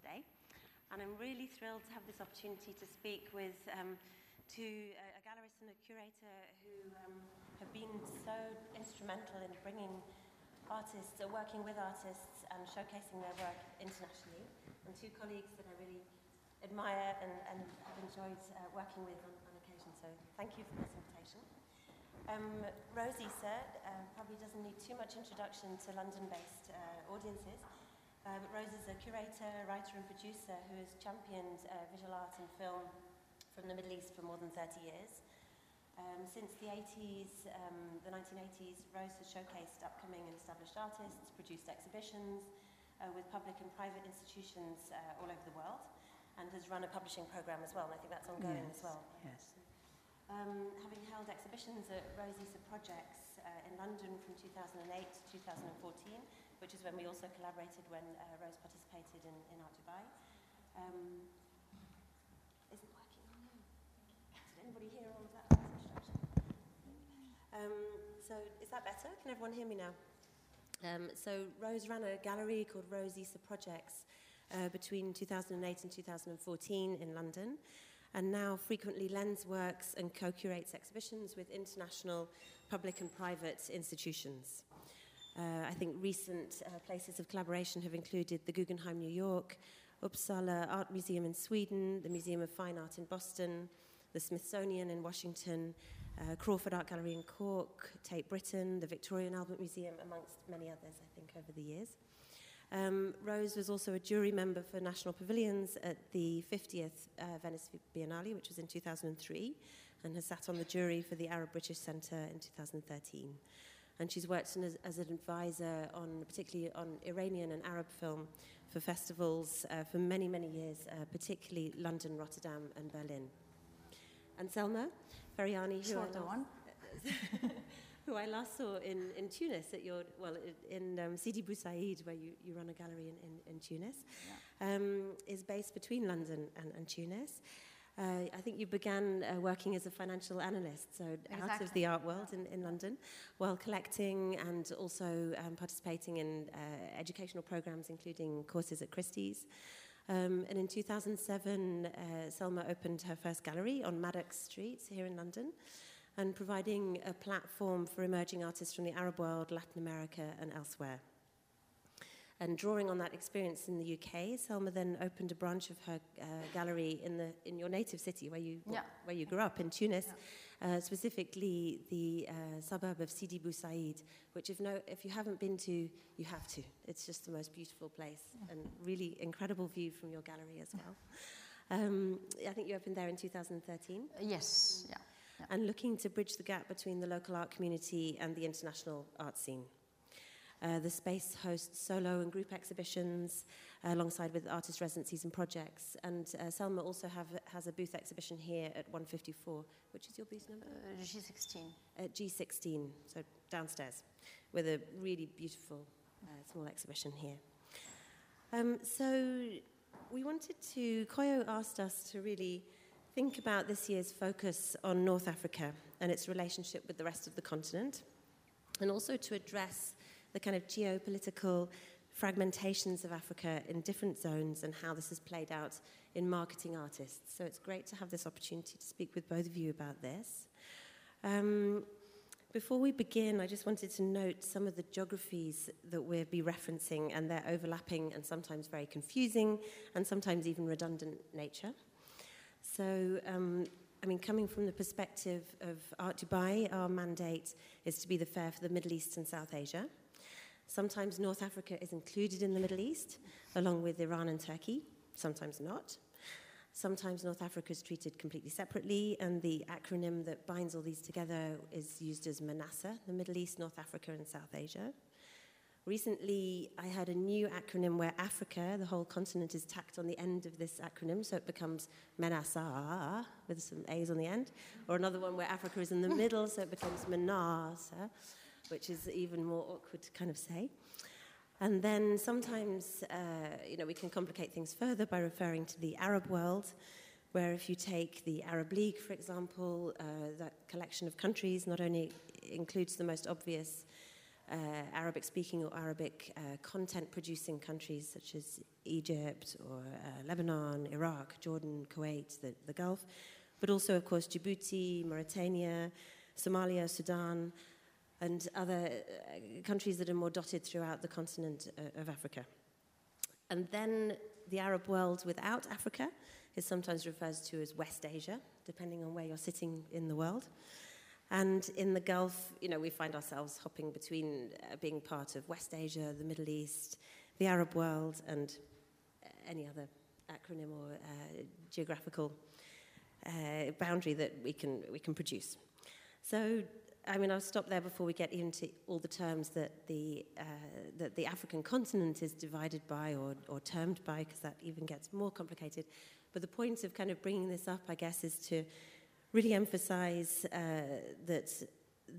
today. And I'm really thrilled to have this opportunity to speak with um, to a, a, gallerist and a curator who um, have been so instrumental in bringing artists, or working with artists and showcasing their work internationally, and two colleagues that I really admire and, and have enjoyed uh, working with on, on, occasion. So thank you for this invitation. Um, Rose Issa uh, probably doesn't need too much introduction to London-based uh, audiences. But Rose is a curator, writer, and producer who has championed uh, visual art and film from the Middle East for more than 30 years. Um, since the 80s, um, the 1980s, Rose has showcased upcoming and established artists, produced exhibitions uh, with public and private institutions uh, all over the world, and has run a publishing program as well. And I think that's ongoing yes, as well. Yes. Um, having held exhibitions at Rose Issa Projects uh, in London from 2008 to 2014, which is when we also collaborated when uh, Rose participated in, in Art Dubai. Um, isn't working on. Did anybody hear all of that? Um, so is that better? Can everyone hear me now? Um, so Rose ran a gallery called Rose Issa Projects uh, between 2008 and 2014 in London and now frequently lends works and co-curates exhibitions with international public and private institutions. Uh, I think recent uh, places of collaboration have included the Guggenheim New York, Uppsala Art Museum in Sweden, the Museum of Fine Art in Boston, the Smithsonian in Washington, uh, Crawford Art Gallery in Cork, Tate Britain, the Victoria and Albert Museum, amongst many others, I think, over the years. Um, Rose was also a jury member for National Pavilions at the 50th uh, Venice Biennale, which was in 2003, and has sat on the jury for the Arab British Centre in 2013 and she's worked as, as, an advisor on particularly on Iranian and Arab film for festivals uh, for many, many years, uh, particularly London, Rotterdam, and Berlin. And Selma Feriani, who, I last, who I last saw in, in Tunis at your, well, in um, Sidi Bou Said, where you, you run a gallery in, in, in Tunis, yeah. um, is based between London and, and Tunis. Uh, I think you began uh, working as a financial analyst, so exactly. out of the art world in, in London, while collecting and also um, participating in uh, educational programs, including courses at Christie's. Um, and in 2007, uh, Selma opened her first gallery on Maddox Street here in London and providing a platform for emerging artists from the Arab world, Latin America, and elsewhere. And drawing on that experience in the UK, Selma then opened a branch of her uh, gallery in, the, in your native city where you, yeah. where you grew up, in Tunis, yeah. uh, specifically the uh, suburb of Sidi Bou Said, which if, no, if you haven't been to, you have to. It's just the most beautiful place yeah. and really incredible view from your gallery as well. Um, I think you opened there in 2013. yes, yeah. And looking to bridge the gap between the local art community and the international art scene. Uh, the space hosts solo and group exhibitions uh, alongside with artist residencies and projects. And uh, Selma also have, has a booth exhibition here at 154. Which is your booth number? Uh, G16. At G16, so downstairs, with a really beautiful uh, small exhibition here. Um, so we wanted to, Koyo asked us to really think about this year's focus on North Africa and its relationship with the rest of the continent, and also to address the kind of geopolitical fragmentations of Africa in different zones and how this has played out in marketing artists. So it's great to have this opportunity to speak with both of you about this. Um, before we begin, I just wanted to note some of the geographies that we'll be referencing and their overlapping and sometimes very confusing and sometimes even redundant nature. So, um, I mean, coming from the perspective of Art Dubai, our mandate is to be the fair for the Middle East and South Asia. Sometimes North Africa is included in the Middle East, along with Iran and Turkey, sometimes not. Sometimes North Africa is treated completely separately, and the acronym that binds all these together is used as MENASA, the Middle East, North Africa, and South Asia. Recently, I had a new acronym where Africa, the whole continent, is tacked on the end of this acronym, so it becomes MENASA, with some A's on the end, or another one where Africa is in the middle, so it becomes MENASA which is even more awkward to kind of say. And then sometimes, uh, you know, we can complicate things further by referring to the Arab world, where if you take the Arab League, for example, uh, that collection of countries not only includes the most obvious uh, Arabic speaking or Arabic uh, content producing countries such as Egypt or uh, Lebanon, Iraq, Jordan, Kuwait, the, the Gulf, but also, of course, Djibouti, Mauritania, Somalia, Sudan, and other uh, countries that are more dotted throughout the continent uh, of Africa. And then the Arab world without Africa is sometimes referred to as West Asia, depending on where you're sitting in the world. And in the Gulf, you know, we find ourselves hopping between uh, being part of West Asia, the Middle East, the Arab world, and uh, any other acronym or uh, geographical uh, boundary that we can, we can produce. So, I mean, I'll stop there before we get into all the terms that the, uh, that the African continent is divided by or, or termed by, because that even gets more complicated. But the point of kind of bringing this up, I guess, is to really emphasize uh, that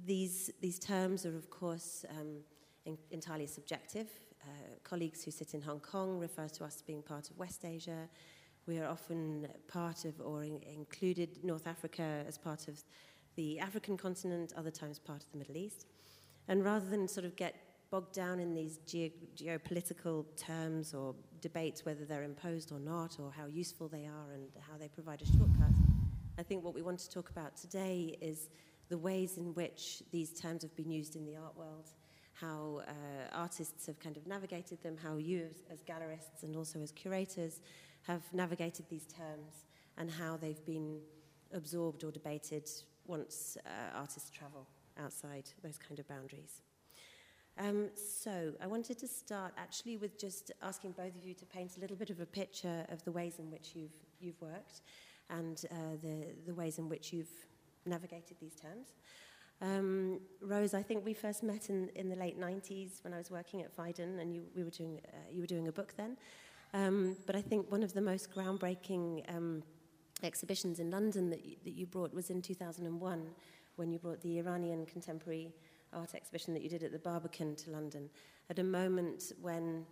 these, these terms are, of course, um, in, entirely subjective. Uh, colleagues who sit in Hong Kong refer to us as being part of West Asia. We are often part of or in, included North Africa as part of the African continent, other times part of the Middle East. And rather than sort of get bogged down in these ge- geopolitical terms or debates whether they're imposed or not, or how useful they are and how they provide a shortcut, I think what we want to talk about today is the ways in which these terms have been used in the art world, how uh, artists have kind of navigated them, how you, as, as gallerists and also as curators, have navigated these terms, and how they've been absorbed or debated once uh, artists travel outside those kind of boundaries. Um, so I wanted to start actually with just asking both of you to paint a little bit of a picture of the ways in which you've, you've worked and uh, the, the ways in which you've navigated these terms. Um, Rose, I think we first met in, in the late 90s when I was working at Phaidon and you, we were doing, uh, you were doing a book then. Um, but I think one of the most groundbreaking um, exhibitions in London that you, that you brought was in 2001 when you brought the Iranian contemporary art exhibition that you did at the Barbican to London at a moment when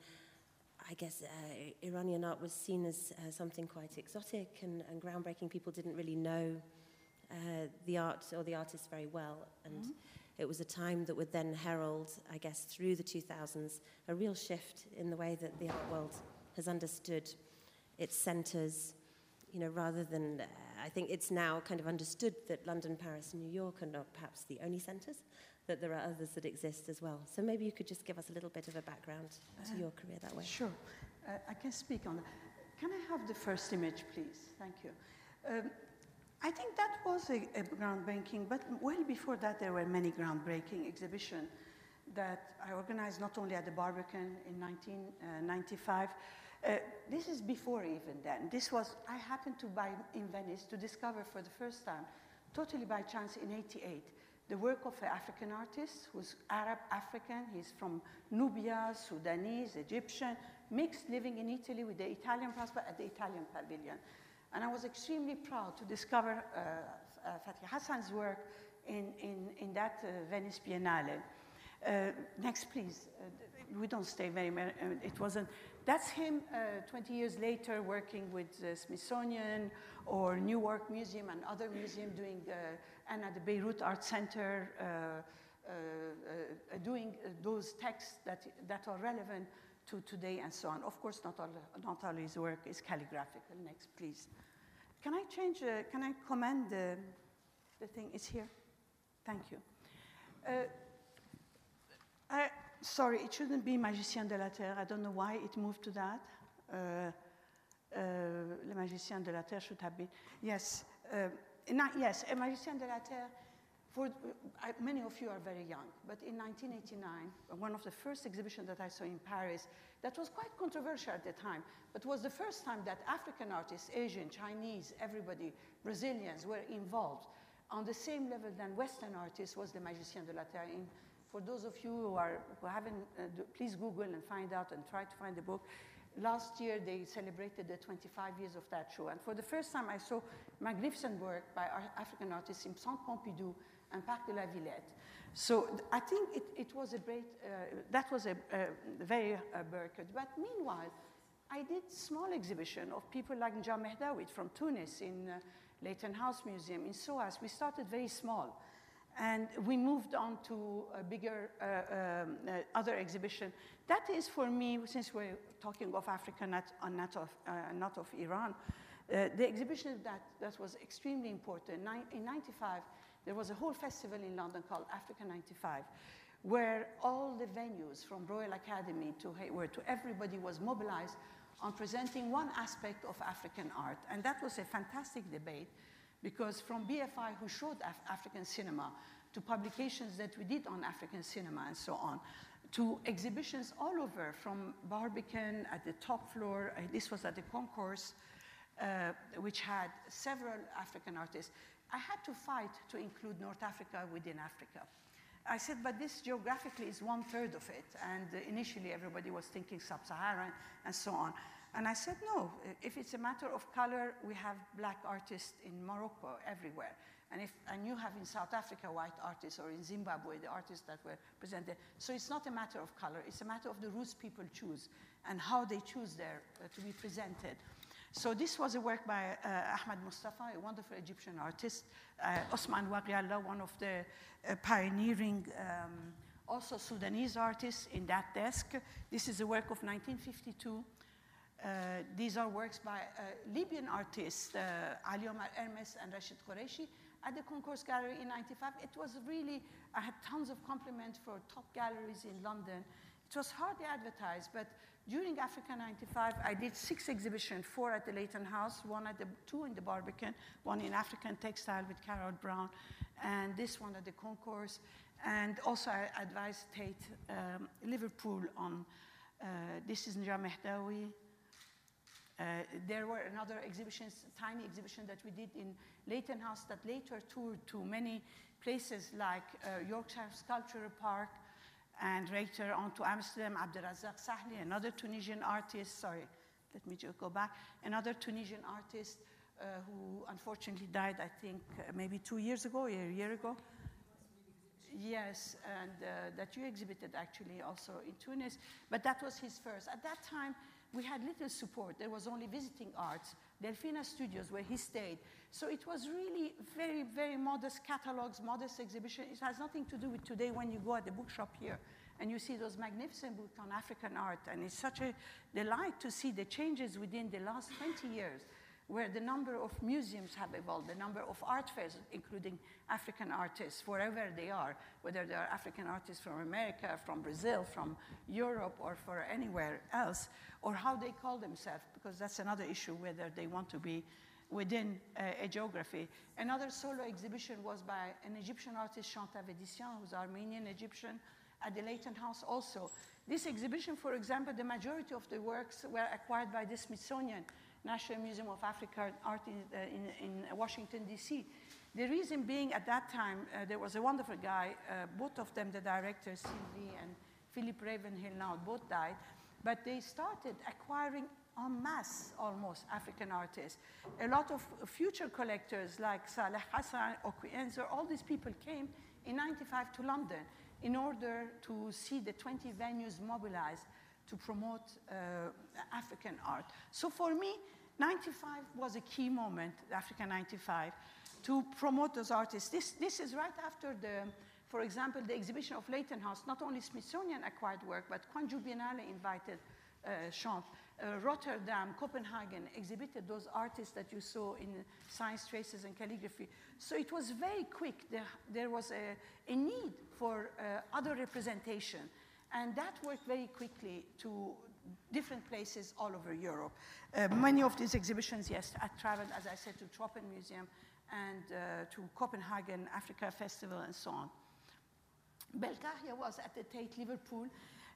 I guess uh, Iranian art was seen as uh, something quite exotic and, and, groundbreaking. People didn't really know uh, the art or the artist very well. And mm-hmm. it was a time that would then herald, I guess, through the 2000s, a real shift in the way that the art world has understood its centres. You know, rather than, uh, I think it's now kind of understood that London, Paris, and New York are not perhaps the only centres that there are others that exist as well. So maybe you could just give us a little bit of a background to uh, your career that way. Sure. Uh, I can speak on that. Can I have the first image, please? Thank you. Um, I think that was a, a, groundbreaking, but well before that, there were many groundbreaking exhibitions that I organized not only at the Barbican in 1995. Uh, this is before even then. This was, I happened to buy in Venice to discover for the first time, totally by chance in 88, the work of an African artist who's Arab African. He's from Nubia, Sudanese, Egyptian, mixed, living in Italy with the Italian passport at the Italian pavilion. And I was extremely proud to discover uh, uh, Fathi Hassan's work in, in, in that uh, Venice Biennale. Uh, next, please. Uh, we don't stay very it wasn't. That's him 20 years later working with the Smithsonian or Newark Museum and other museums doing and at the Beirut Art Center uh, uh, uh, doing those texts that, that are relevant to today and so on. Of course, not all, not all his work is calligraphical. Next, please. Can I change, uh, can I command the, the thing is here? Thank you. Uh, I, sorry, it shouldn't be Magiciens de la Terre. I don't know why it moved to that. Uh, Le Magiciens de la Terre should have been, yes not, yes, a Magiciens de la Terre, for, uh, many of you are very young, but in 1989, one of the first exhibitions that I saw in Paris, that was quite controversial at the time, but was the first time that African artists, Asian, Chinese, everybody, Brazilians were involved on the same level than Western artists was the Magiciens de la Terre. In, for those of you who, are, who haven't, uh, please Google and find out and try to find the book. Last year, they celebrated the 25 years of that show. And for the first time, I saw magnificent work by African artists in Centre Pompidou and Parc de la Villette. So I think it, it was a great, uh, that was a, very uh. But meanwhile, I did small exhibition of people like Nja Mahdaoui from Tunis in uh, Leighton House Museum in SOAS. We started very small. And we moved on to a bigger uh, um, uh, other exhibition. That is for me, since we're talking of Africa, not, uh, not, of, uh, not of Iran, uh, the exhibition that, that was extremely important. in 95, there was a whole festival in London called Africa 95, where all the venues from Royal Academy to Hayward to everybody was mobilized on presenting one aspect of African art. And that was a fantastic debate because from BFI, who showed Af African cinema, to publications that we did on African cinema and so on, to exhibitions all over, from Barbican at the top floor, uh, this was at the concourse, uh, which had several African artists. I had to fight to include North Africa within Africa. I said, but this geographically is one third of it. And uh, initially everybody was thinking sub-Saharan and so on. And I said, no, if it's a matter of color, we have black artists in Morocco everywhere. And, if, and you have in South Africa white artists, or in Zimbabwe, the artists that were presented. So it's not a matter of color, it's a matter of the routes people choose and how they choose there uh, to be presented. So this was a work by uh, Ahmed Mustafa, a wonderful Egyptian artist, uh, Osman Waqialla, one of the uh, pioneering um, also Sudanese artists in that desk. This is a work of 1952. Uh, these are works by uh, Libyan artists, uh, Ali Omar Ermes and Rachid Koraïchi, at the Concourse Gallery in 95. It was really, I had tons of compliments for top galleries in London. It was hardly advertised, but during Africa 95, I did six exhibitions, four at the Leighton House, one at the, two in the Barbican, one in African Textile with Carol Brown, and this one at the Concourse. And also I advised Tate um, Liverpool on, uh, this is Nja Mahdaoui. Uh, there were another exhibitions, tiny exhibition that we did in Leighton House that later toured to many places like uh, Yorkshire Sculptural Park, and later on to Amsterdam, Abderrazak Sahli, another Tunisian artist, sorry, let me just go back, another Tunisian artist uh, who unfortunately died, I think, uh, maybe two years ago, a year ago. Yes, and uh, that you exhibited actually also in Tunis, but that was his first. At that time, we had little support. There was only visiting arts, Delfina Studios, where he stayed. So it was really very, very modest catalogs, modest exhibition. It has nothing to do with today when you go at the bookshop here and you see those magnificent books on African art. And it's such a delight to see the changes within the last 20 years where the number of museums have evolved, the number of art fairs, including African artists, wherever they are, whether they are African artists from America, from Brazil, from Europe, or for anywhere else, or how they call themselves, because that's another issue, whether they want to be within uh, a geography. Another solo exhibition was by an Egyptian artist, Chant Avedissian, who's Armenian Egyptian, at the Leighton House also. This exhibition, for example, the majority of the works were acquired by the Smithsonian National Museum of African Art in, uh, in, in Washington, D.C. The reason being, at that time, uh, there was a wonderful guy, uh, both of them, the directors, Sylvie and Philip Ravenhill, now both died, but they started acquiring en masse almost African artists. A lot of future collectors like Saleh Hassan, Okwui Enwezor, all these people came in 95 to London in order to see the 20 venues mobilized to promote uh, African art. So for me, 95 was a key moment, Africa 95, to promote those artists. This, this is right after the, for example, the exhibition of Leighton House, not only Smithsonian acquired work, but Gwangju Biennale invited uh, Chant. Uh, Rotterdam, Copenhagen exhibited those artists that you saw in science traces and calligraphy. So it was very quick. There, there was a, a, need for uh, other representation. And that worked very quickly to different places all over Europe. Uh, many of these exhibitions, yes, I traveled, as I said, to Tropen Museum and uh, to Copenhagen Africa Festival and so on. Belkahia was at the Tate Liverpool.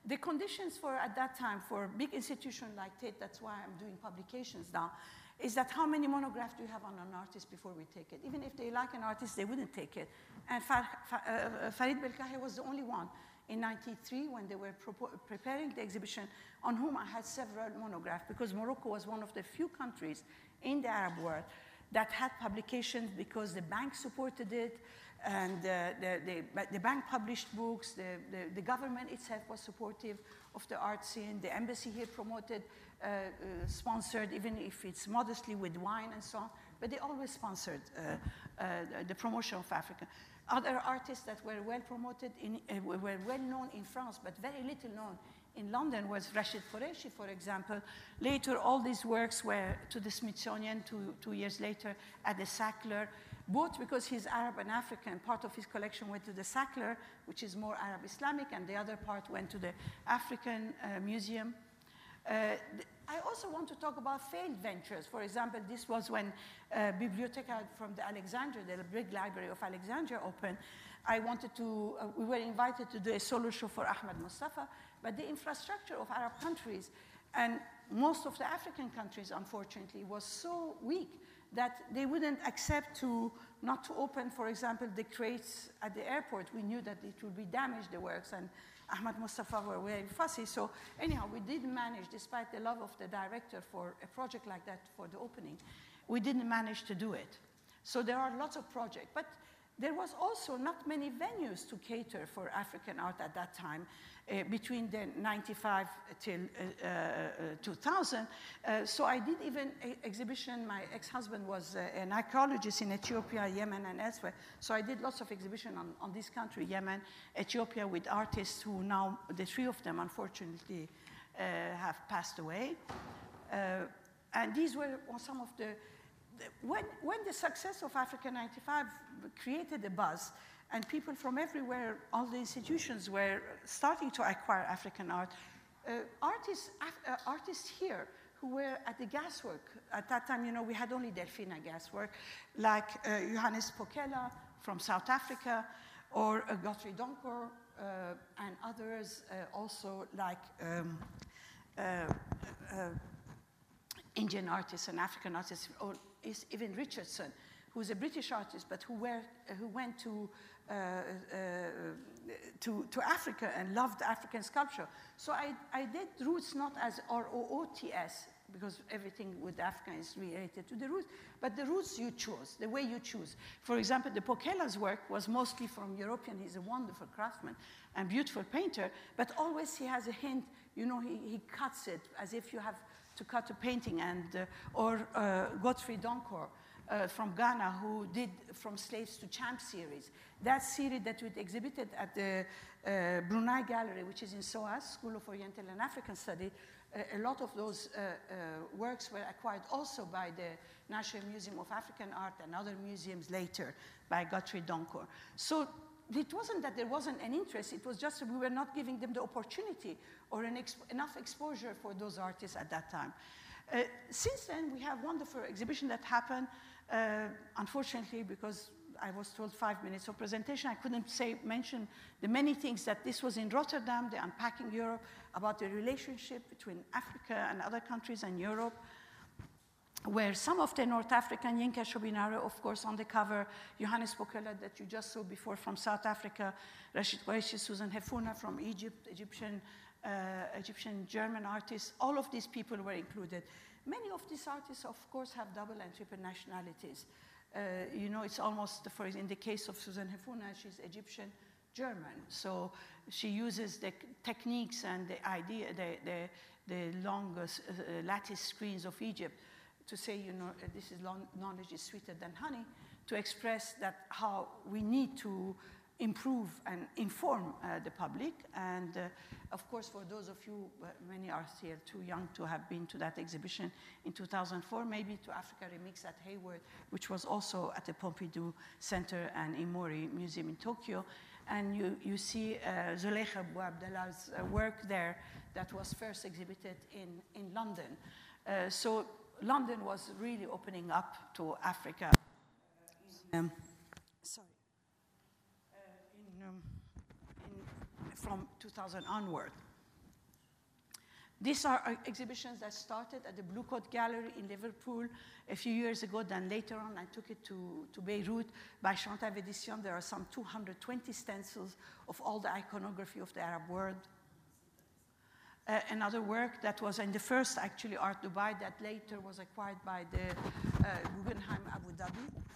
The conditions for, at that time, for a big institution like Tate, that's why I'm doing publications now, is that how many monographs do you have on an artist before we take it? Even if they like an artist, they wouldn't take it. And Far, Far, uh, Farid Belkahia was the only one in 93 when they were preparing the exhibition on whom I had several monographs because Morocco was one of the few countries in the Arab world that had publications because the bank supported it and uh, the, the, the, bank published books, the, the, the, government itself was supportive of the art scene, the embassy here promoted, uh, uh, sponsored, even if it's modestly with wine and so on, but they always sponsored uh, uh, the promotion of Africa. Other artists that were well promoted, in, uh, were well known in France, but very little known in London was Rachid Koraïchi, for example. Later, all these works were to the Smithsonian two, two years later at the Sackler, both because he's Arab and African. Part of his collection went to the Sackler, which is more Arab Islamic, and the other part went to the African uh, Museum. Uh, I also want to talk about failed ventures. For example, this was when uh, Biblioteca from the Alexandria, the big library of Alexandria opened. I wanted to, uh, we were invited to do a solo show for Ahmed Mustafa, but the infrastructure of Arab countries and most of the African countries, unfortunately, was so weak that they wouldn't accept to not to open, for example, the crates at the airport. We knew that it would be damaged, the works, and Ahmad Mustafa were very fussy. So anyhow, we didn't manage, despite the love of the director for a project like that for the opening, we didn't manage to do it. So there are lots of projects. But there was also not many venues to cater for African art at that time. Uh, between the 95 till uh, uh, 2000. so I did even exhibition. My ex-husband was an archaeologist in Ethiopia, Yemen, and elsewhere. So I did lots of exhibition on, on this country, Yemen, Ethiopia, with artists who now, the three of them, unfortunately, have passed away. and these were some of the, the when, when the success of Africa 95 created a buzz, and people from everywhere, all the institutions were starting to acquire African art. Uh, artists, uh, artists here who were at the gaswork. At that time, you know, we had only Delfina gaswork, like uh, Johannes Phokela from South Africa, or uh, Donkor, uh, and others uh, also like um, Indian artists and African artists, or even Richardson, who's a British artist, but who, were, who went to uh, uh, to, to Africa and loved African sculpture. So I, I did roots not as R-O-O-T-S, because everything with Africa is related to the roots, but the roots you choose, the way you choose. For example, the Phokela's work was mostly from European. He's a wonderful craftsman and beautiful painter, but always he has a hint, you know, he, he cuts it as if you have to cut a painting, and, uh, or uh, Godfrey Donkor uh, from Ghana who did From Slaves to Champs series. That series that we exhibited at the uh, Brunei Gallery, which is in SOAS, School of Oriental and African Study, uh, a lot of those uh, uh, works were acquired also by the National Museum of African Art and other museums later by Godfrey Donkor. So it wasn't that there wasn't an interest, it was just that we were not giving them the opportunity or exp enough exposure for those artists at that time. Uh, since then, we have wonderful exhibition that happened uh, unfortunately, because I was told five minutes of presentation, I couldn't say, mention the many things that this was in Rotterdam, the Unpacking Europe, about the relationship between Africa and other countries and Europe, where some of the North African, Yinka Shonibare, of course, on the cover, Johannes Phokela that you just saw before from South Africa, Rachid Koraïchi, Susan Hefuna from Egypt, Egyptian, uh, Egyptian German artists, all of these people were included. Many of these artists, of course, have double and triple nationalities. Uh, you know, it's almost, for in the case of Susan Hefuna, she's Egyptian German. So she uses the techniques and the idea, the, the, the longest uh, lattice screens of Egypt to say, you know, uh, this is long, knowledge is sweeter than honey, to express that how we need to improve and inform uh, the public. And uh, of course, for those of you, uh, many are still too young to have been to that exhibition in 2004, maybe to Africa Remix at Hayward, which was also at the Pompidou Center and Imori Museum in Tokyo. And you, you see uh, Zoulikha Bouabdellah's uh, work there that was first exhibited in, in London. Uh, so London was really opening up to Africa. Um. From 2000 onward. These are exhibitions that started at the Blue Coat Gallery in Liverpool a few years ago. Then later on, I took it to, to Beirut by Chant Avedissian. There are some 220 stencils of all the iconography of the Arab world. Uh, another work that was in the first, actually, Art Dubai that later was acquired by the uh, Guggenheim Abu Dhabi.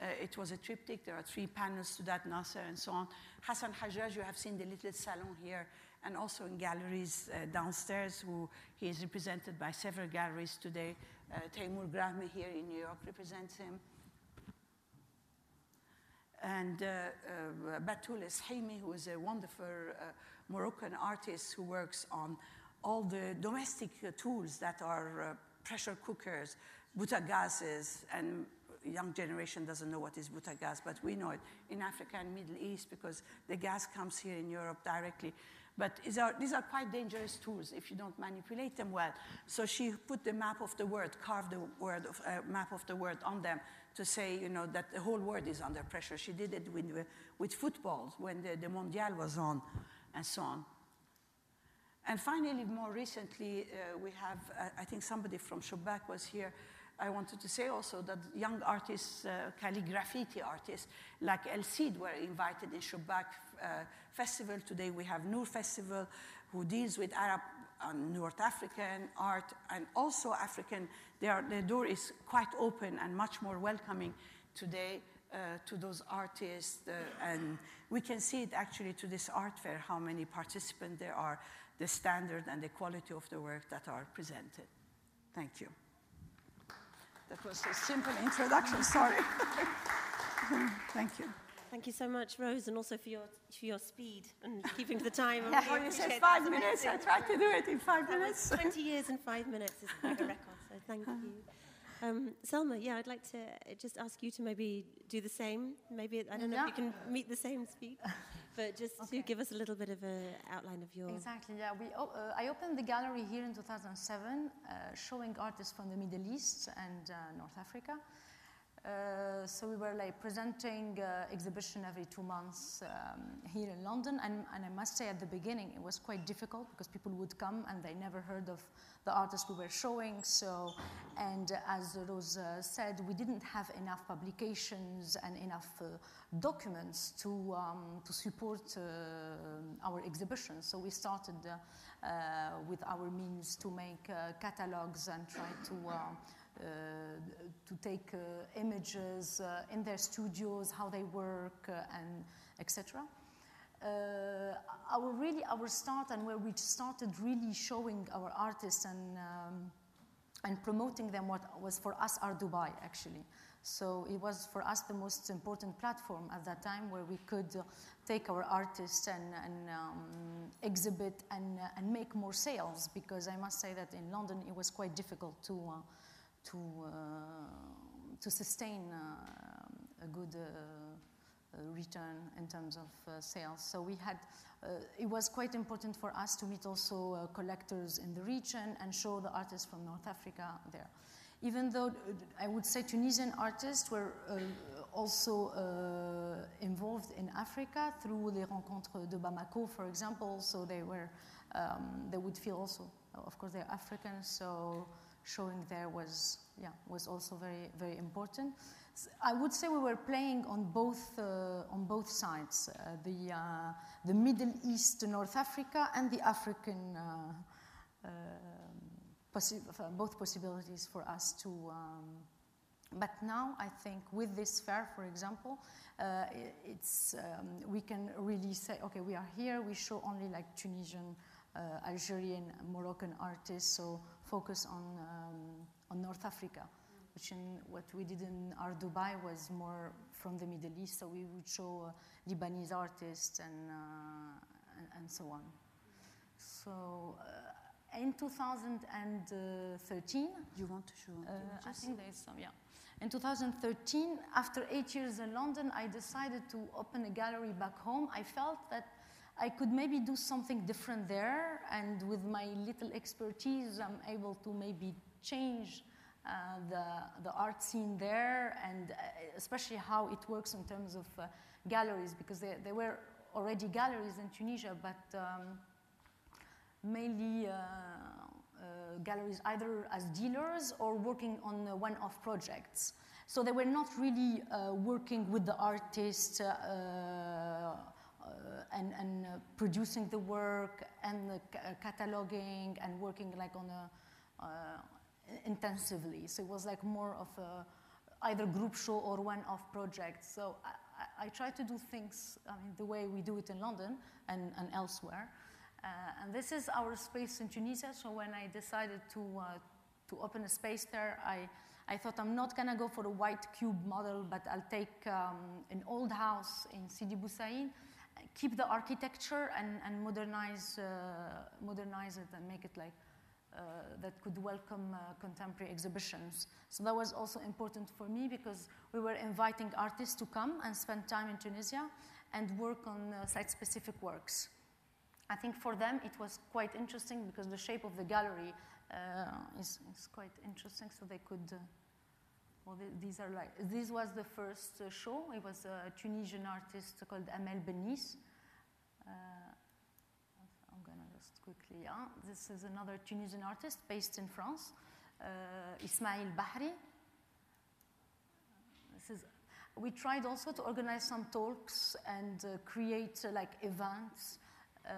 Uh, it was a triptych. There are three panels to that, Nasser and so on. Hassan Hajjaj, you have seen the little salon here, and also in galleries uh, downstairs, who he is represented by several galleries today. Uh, Taymour Grahne here in New York represents him. and uh, uh, Haimi, who is a wonderful uh, Moroccan artist who works on all the domestic uh, tools that are pressure cookers, butagazes, and young generation doesn't know what is butagaz, but we know it in Africa and Middle East because the gas comes here in Europe directly. But are, these are quite dangerous tools if you don't manipulate them well. So she put the map of the world, carved the word of, uh, map of the world on them to say, you know, that the whole world is under pressure. She did it with, with football when the, the Mondial was on and so on. And finally, more recently, uh, we have, uh, I think somebody from Shubbak was here. I wanted to say also that young artists, uh, calligraffiti artists like eL Seed were invited in Shubbak uh, Festival. Today we have Nour Festival, who deals with Arab and North African art and also African. Are, door is quite open and much more welcoming today uh, to those artists. Uh, and we can see it actually to this art fair, how many participants there are, the standard and the quality of the work that are presented. Thank you. That was a simple introduction, sorry. Thank you. Thank you so much, Rose, and also for your, for your speed and keeping to the time. yeah, you said five minutes. I tried to do it in five that minutes. 20 years in five minutes is a record, so thank you. Um, Selma, yeah, I'd like to just ask you to maybe do the same. Maybe, I don't know if you can meet the same speed, but just okay. to give us a little bit of an outline of your. Exactly, yeah. We, uh, I opened the gallery here in 2007, uh, showing artists from the Middle East and uh, North Africa. Uh, so we were like presenting uh, exhibition every two months um, here in London, and, and, I must say at the beginning it was quite difficult because people would come and they never heard of the artists we were showing. So, and as Rose uh, said, we didn't have enough publications and enough uh, documents to um, to support uh, our exhibition. So we started with our means to make catalogs and try to to take uh, images uh, in their studios, how they work, and etc. our really our start and where we started really showing our artists and um, and promoting them what was for us Art Dubai actually. So it was for us the most important platform at that time where we could uh, take our artists and, and um, exhibit and, uh, and make more sales because I must say that in London it was quite difficult to, uh, to, uh, to sustain uh, a good uh, return in terms of sales. So we had, it was quite important for us to meet also collectors in the region and show the artists from North Africa there even though I would say Tunisian artists were also uh, involved in Africa through the Rencontres de Bamako, for example, so they were um, they would feel also, of course, they're African, so showing there was, yeah, was also very, very important. I would say we were playing on both, uh, on both sides, uh, the, uh, the Middle East, North Africa, and the African, uh, um, possi both possibilities for us to. Um, but now I think with this fair, for example, uh, it's, um, we can really say, okay, we are here, we show only like Tunisian, uh, Algerian, Moroccan artists, so focus on, um, on North Africa, which in what we did in Art Dubai was more from the Middle East, so we would show uh, Lebanese artists and, uh, and, and, so on. So uh, in 2013, you want to show? Uh, I think there is some, yeah. In 2013, after eight years in London, I decided to open a gallery back home. I felt that I could maybe do something different there, and with my little expertise, I'm able to maybe change uh, the, the art scene there, and uh, especially how it works in terms of uh, galleries, because there, there were already galleries in Tunisia, but um, mainly uh, uh, galleries either as dealers or working on uh, one-off projects. So they were not really working with the artist uh, and, and uh, producing the work and the ca- cataloging and working like on a uh, intensively. So it was like more of a either group show or one-off project. So I, I, I, try to do things I mean, the way we do it in London and, and elsewhere. Uh, and this is our space in Tunisia. So when I decided to, uh, to open a space there, I, I thought I'm not gonna go for a white cube model, but I'll take um, an old house in Sidi Bou Said, keep the architecture and, and modernize, uh, modernize it and make it like uh, that could welcome uh, contemporary exhibitions. So that was also important for me because we were inviting artists to come and spend time in Tunisia and work on uh, site-specific works. I think for them it was quite interesting because the shape of the gallery uh, is, is, quite interesting, so they could. Uh, well, these are like this was the first uh, show. It was a Tunisian artist called Amel Bennys. Uh, I'm gonna just quickly. This is another Tunisian artist based in France, uh, Ismail Bahri. This is. We tried also to organize some talks and uh, create like events uh,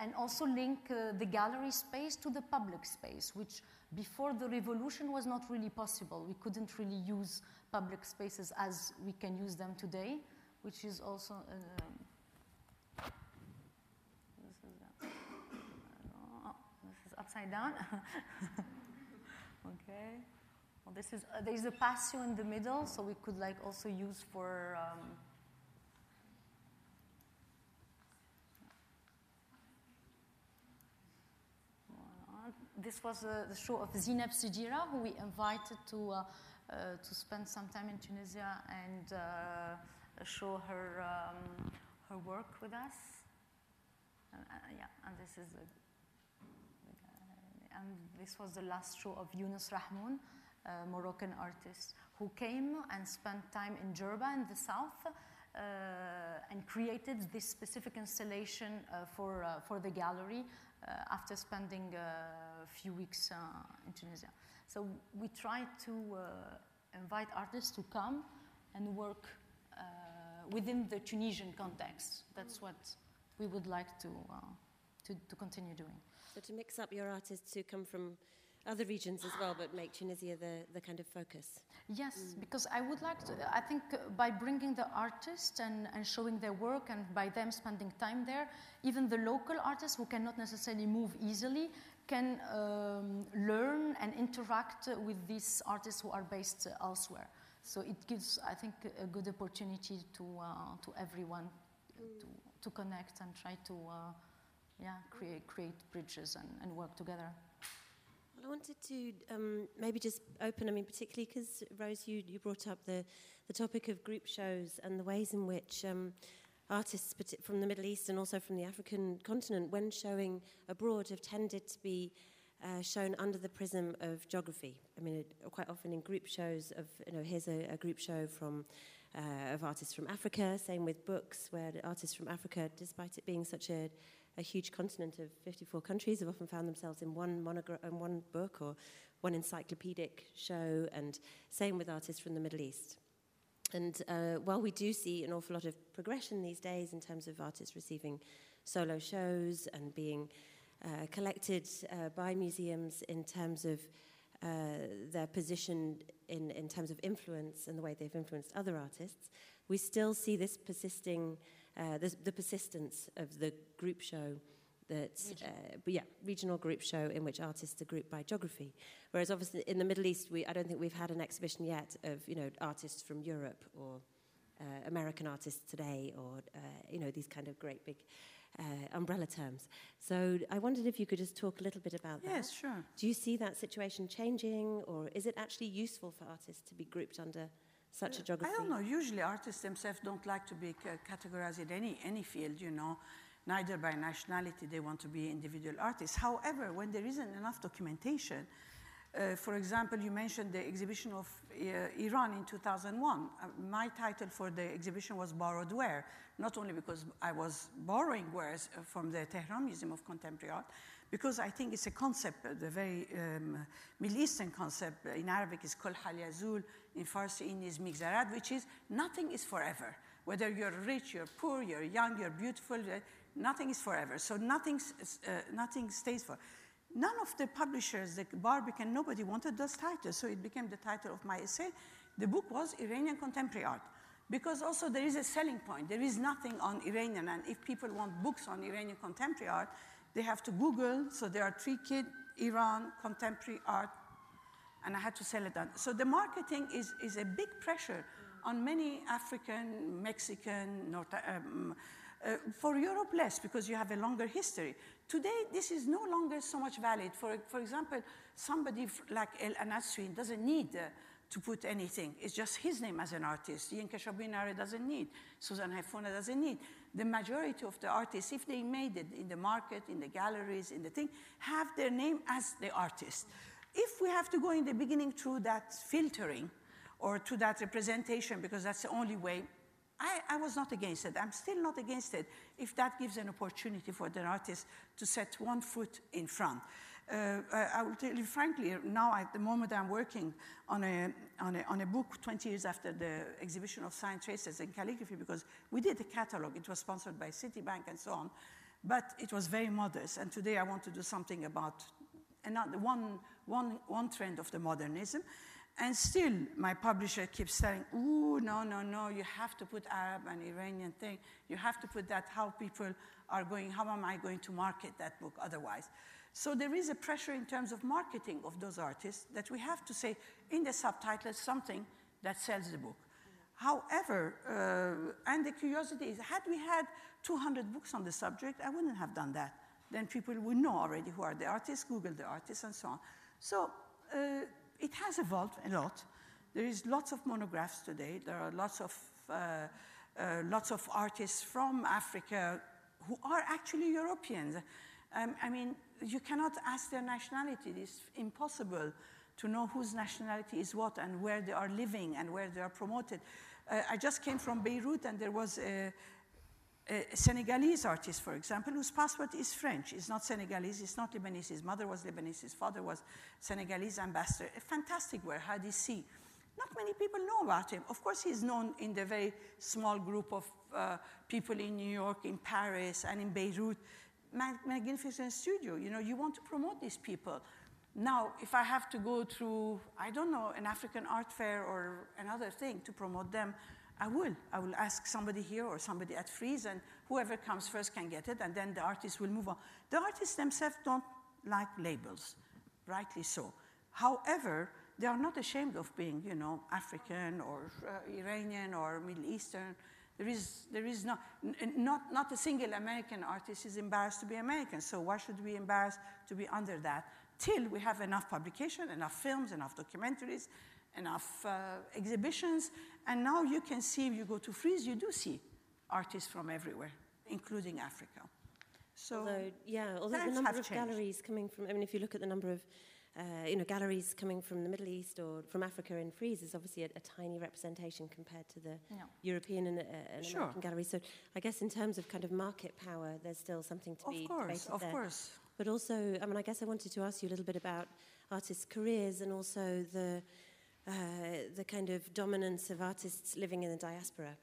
and also link uh, the gallery space to the public space, which before the revolution was not really possible. We couldn't really use public spaces as we can use them today, which is also. Uh, this, is, oh, this is upside down. okay. Well, this is uh, there is a patio in the middle, so we could like also use for. Um, this was uh, the show of Zineb Sedira, who we invited to, uh, uh, to spend some time in Tunisia and uh, show her, um, her work with us. Uh, yeah, and this is the, and this was the last show of Younès Rahmoun, a Moroccan artist, who came and spent time in Jerba in the south uh, and created this specific installation uh, for, uh, for the gallery after spending a few weeks uh, in Tunisia. So we try to uh, invite artists to come and work uh, within the Tunisian context. That's what we would like to, to, to continue doing. So to mix up your artists who come from other regions as well, but make Tunisia the, the kind of focus. Yes, mm. because I would like to, I think by bringing the artists and, and showing their work and by them spending time there, even the local artists who cannot necessarily move easily can um, learn and interact with these artists who are based elsewhere. So it gives, I think, a good opportunity to, uh, to everyone mm. to, to connect and try to uh, yeah, create, create bridges and, and work together. I wanted to um, maybe just open, I mean, particularly because, Rose, you, you brought up the, the topic of group shows and the ways in which um, artists from the Middle East and also from the African continent, when showing abroad, have tended to be uh, shown under the prism of geography. I mean, it, quite often in group shows of, you know, here's a, a group show from uh, of artists from Africa. Same with books, where artists from Africa, despite it being such a, a huge continent of 54 countries, have often found themselves in one monogram, in one book or one encyclopedic show. And same with artists from the Middle East. And uh, while we do see an awful lot of progression these days in terms of artists receiving solo shows and being uh, collected uh, by museums in terms of uh, their position in, in terms of influence and the way they've influenced other artists, we still see this persisting uh, the, the, persistence of the group show that, uh, yeah, regional group show in which artists are grouped by geography. Whereas obviously in the Middle East, we, I don't think we've had an exhibition yet of, you know, artists from Europe or uh, American artists today or, uh, you know, these kind of great big uh, umbrella terms. So I wondered if you could just talk a little bit about yes, that. Yes, sure. Do you see that situation changing or is it actually useful for artists to be grouped under such a geography? I don't know. Usually artists themselves don't like to be categorized in any, any field, you know. Neither by nationality, they want to be individual artists. However, when there isn't enough documentation, uh, for example, you mentioned the exhibition of uh, Iran in 2001. Uh, my title for the exhibition was Borrowed Ware, not only because I was borrowing wares uh, from the Tehran Museum of Contemporary Art, because I think it's a concept, uh, the very um, Middle Eastern concept. In Arabic is kol hal yazul, in Farsi in is which is nothing is forever. Whether you're rich, you're poor, you're young, you're beautiful, uh, nothing is forever. So nothing, uh, nothing stays for. None of the publishers, the Barbican, nobody wanted those titles, so it became the title of my essay. The book was Iranian Contemporary Art. Because also there is a selling point. There is nothing on Iranian, and if people want books on Iranian contemporary art, they have to Google. So there are three kids, Iran, contemporary art, and I had to sell it on. So the marketing is, is a big pressure on many African, Mexican, North, um, uh, for Europe less because you have a longer history. Today, this is no longer so much valid. For, for example, somebody like El Anatsui doesn't need uh, to put anything. It's just his name as an artist. Yinka Shonibare doesn't need. Susan Hefuna doesn't need. The majority of the artists, if they made it in the market, in the galleries, in the thing, have their name as the artist. If we have to go in the beginning through that filtering or to that representation, because that's the only way, I, I, was not against it. I'm still not against it if that gives an opportunity for the artist to set one foot in front. Uh, I will tell you frankly, now at the moment I'm working on a, on, a, on a book 20 years after the exhibition of signed traces in calligraphy because we did a catalog. It was sponsored by Citibank and so on, but it was very modest. And today I want to do something about another, one, one, one trend of the modernism. And still, my publisher keeps saying, ooh, no, no, no, you have to put Arab and Iranian thing. You have to put that how people are going, how am I going to market that book otherwise? So there is a pressure in terms of marketing of those artists that we have to say in the subtitle something that sells the book. However, uh, and the curiosity is, had we had 200 books on the subject, I wouldn't have done that. Then people would know already who are the artists, Google the artists, and so on. So uh, it has evolved a lot. There is lots of monographs today. There are lots of, uh, uh, lots of artists from Africa who are actually Europeans. Um, I mean, you cannot ask their nationality. It's impossible to know whose nationality is what and where they are living and where they are promoted. Uh, I just came from Beirut and there was a, a, Senegalese artist, for example, whose passport is French. He's not Senegalese, he's not Lebanese. His mother was Lebanese, his father was Senegalese ambassador. A fantastic work, Hady Sy. Not many people know about him. Of course, he's known in the very small group of uh, people in New York, in Paris, and in Beirut. Mag magnificent studio. You know, you want to promote these people. Now, if I have to go through, I don't know, an African art fair or another thing to promote them, I will. I will ask somebody here or somebody at Frieze, and whoever comes first can get it, and then the artist will move on. The artists themselves don't like labels, rightly so. However, they are not ashamed of being, you know, African or uh, Iranian or Middle Eastern. There is, there is not, not, not a single American artist is embarrassed to be American, so why should we be embarrassed to be under that? Till we have enough publication, enough films, enough documentaries, enough uh, exhibitions, and now you can see, if you go to Frieze, you do see artists from everywhere, including Africa. So although, yeah, although the number of changed. galleries coming from, I mean, if you look at the number of uh, you know, galleries coming from the Middle East or from Africa in Frieze is obviously a, a tiny representation compared to the European and, uh, and sure. American galleries. So I guess in terms of kind of market power, there's still something to of be course, debated of there. Of course, But also, I mean, I guess I wanted to ask you a little bit about artists' careers and also the the kind of dominance of artists living in the diaspora.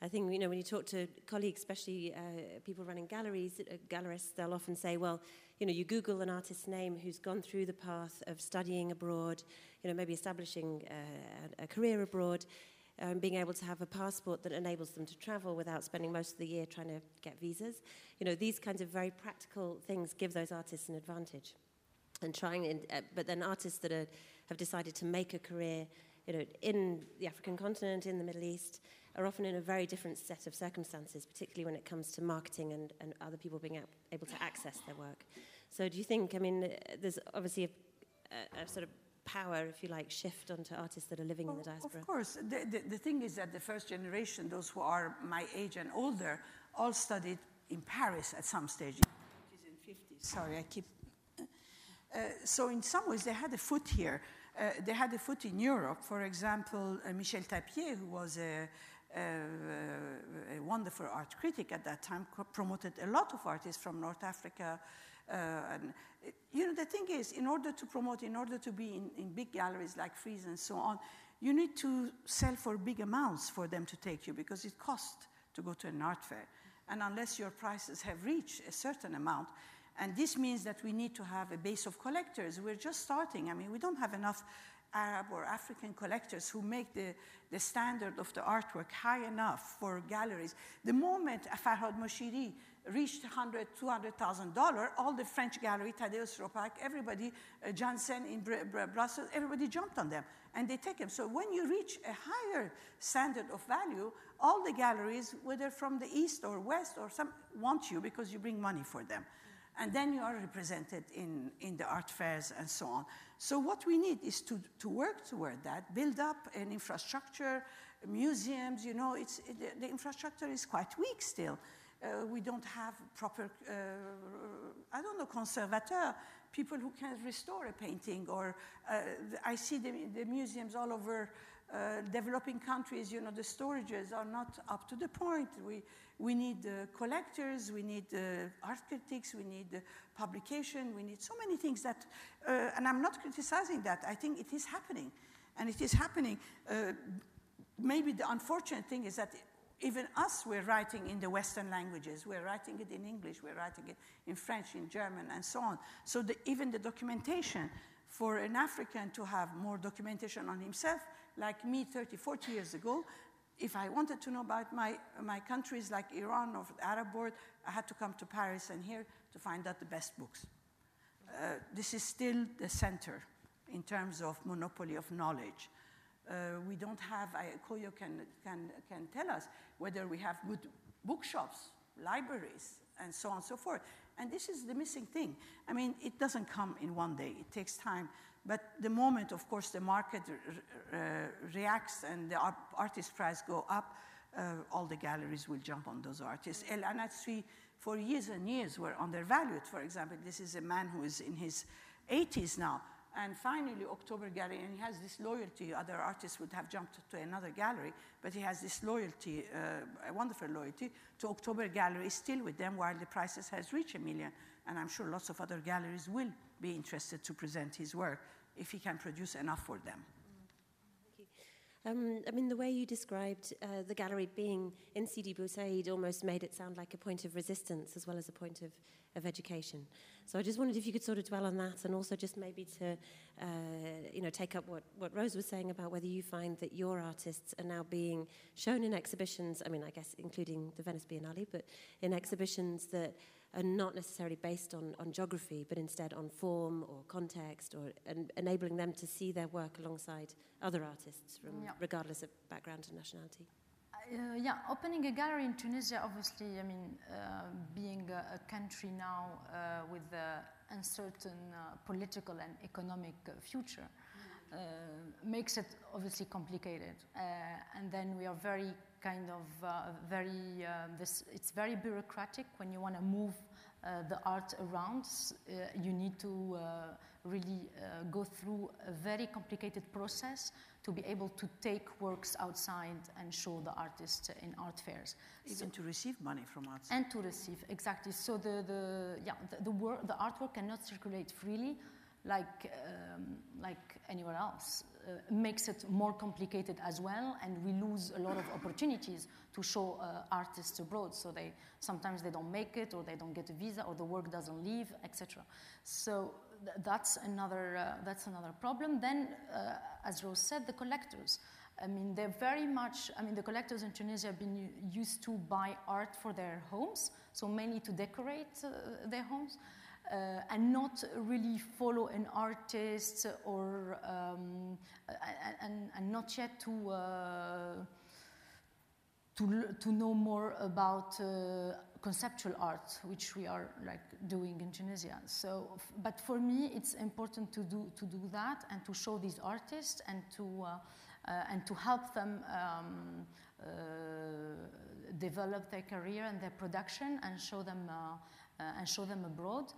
I think, you know, when you talk to colleagues, especially uh, people running galleries, uh, gallerists, they'll often say, well, you know, you Google an artist's name who's gone through the path of studying abroad, you know, maybe establishing uh, a career abroad, um, being able to have a passport that enables them to travel without spending most of the year trying to get visas. You know, these kinds of very practical things give those artists an advantage. And trying, in, uh, but then artists that are, have decided to make a career, you know, in the African continent, in the Middle East, are often in a very different set of circumstances, particularly when it comes to marketing and, and other people being able to access their work. So, do you think, I mean, there's obviously a, a, a sort of power, if you like, shift onto artists that are living well, in the diaspora? Of course. The, the, the, thing is that the first generation, those who are my age and older, all studied in Paris at some stage. In 50s. Sorry, I keep. Uh, so, in some ways, they had a foot here. Uh, they had a foot in Europe. For example, uh, Michel Tapié, who was a, a, wonderful art critic at that time, promoted a lot of artists from North Africa. Uh, and, you know, the thing is, in order to promote, in order to be in, in big galleries like Frieze and so on, you need to sell for big amounts for them to take you because it costs to go to an art fair. And unless your prices have reached a certain amount, and this means that we need to have a base of collectors. We're just starting. I mean, we don't have enough Arab or African collectors who make the, the standard of the artwork high enough for galleries. The moment Farhad Moshiri reached 100, 200,000 dollars, all the French gallery, Thaddaeus Ropac, everybody, uh, Janssen in Br Br Brussels, everybody jumped on them and they take them. So when you reach a higher standard of value, all the galleries, whether from the east or west or some, want you because you bring money for them. And then you are represented in, in the art fairs and so on. So what we need is to, to work toward that, build up an infrastructure, museums, you know, it's, it, the, infrastructure is quite weak still. Uh, we don't have proper, uh, I don't know, conservateur, people who can restore a painting. Or uh, I see the, the, museums all over uh, developing countries, you know, the storages are not up to the point. We, we need uh, collectors, we need uh, art critics, we need publication, we need so many things that, and I'm not criticizing that, I think it is happening. And it is happening. maybe the unfortunate thing is that even us, we're writing in the Western languages. We're writing it in English, we're writing it in French, in German, and so on. So the, even the documentation for an African to have more documentation on himself, like me 30, 40 years ago, if I wanted to know about my, my countries like Iran or the Arab world, I had to come to Paris and here to find out the best books. Uh, this is still the center in terms of monopoly of knowledge. Uh, we don't have, I, Koyo can, can, can tell us whether we have good bookshops, libraries, and so on and so forth. And this is the missing thing. I mean, it doesn't come in one day, it takes time. But the moment, of course, the market uh, reacts and the artist price go up, uh, all the galleries will jump on those artists. El Anatsui, for years and years, were undervalued. For example, this is a man who is in his 80s now. And finally, October Gallery, and he has this loyalty. Other artists would have jumped to another gallery, but he has this loyalty, uh, a wonderful loyalty to October Gallery, still with them while the prices has reached a million. And I'm sure lots of other galleries will be interested to present his work if he can produce enough for them. Um, I mean, the way you described uh, the gallery being in Sidi Bou Said almost made it sound like a point of resistance as well as a point of, of education. So I just wondered if you could sort of dwell on that and also just maybe to, uh, you know, take up what, what Rose was saying about whether you find that your artists are now being shown in exhibitions, I mean, I guess including the Venice Biennale, but in exhibitions that are not necessarily based on, on geography, but instead on form or context, or en- enabling them to see their work alongside other artists, from, yeah. regardless of background and nationality. Uh, yeah, opening a gallery in Tunisia, obviously, I mean, uh, being a, a, country now uh, with an uncertain uh, political and economic uh, future, uh, makes it obviously complicated. and then we are very kind of uh, very, this, it's very bureaucratic when you want to move uh, the art around. Uh, you need to uh, really uh, go through a very complicated process to be able to take works outside and show the artists in art fairs. Even so, to receive money from artists. And to receive, exactly. So the, the, yeah, the, the, work, the artwork cannot circulate freely like, um, like anywhere else. Uh, makes it more complicated as well, and we lose a lot of opportunities to show uh, artists abroad. So they sometimes they don't make it, or they don't get a visa, or the work doesn't leave, etc. So th- that's another uh, that's another problem. Then, uh, as Rose said, the collectors. I mean, they're very much. I mean, the collectors in Tunisia have been used to buy art for their homes, so mainly to decorate uh, their homes uh, and not really follow an artist or um, and, and, not yet to uh, to to know more about uh, conceptual art, which we are like doing in Tunisia. So, but for me, it's important to do to do that and to show these artists and to uh, uh, and to help them. Um, uh, develop their career and their production and show them and show them abroad.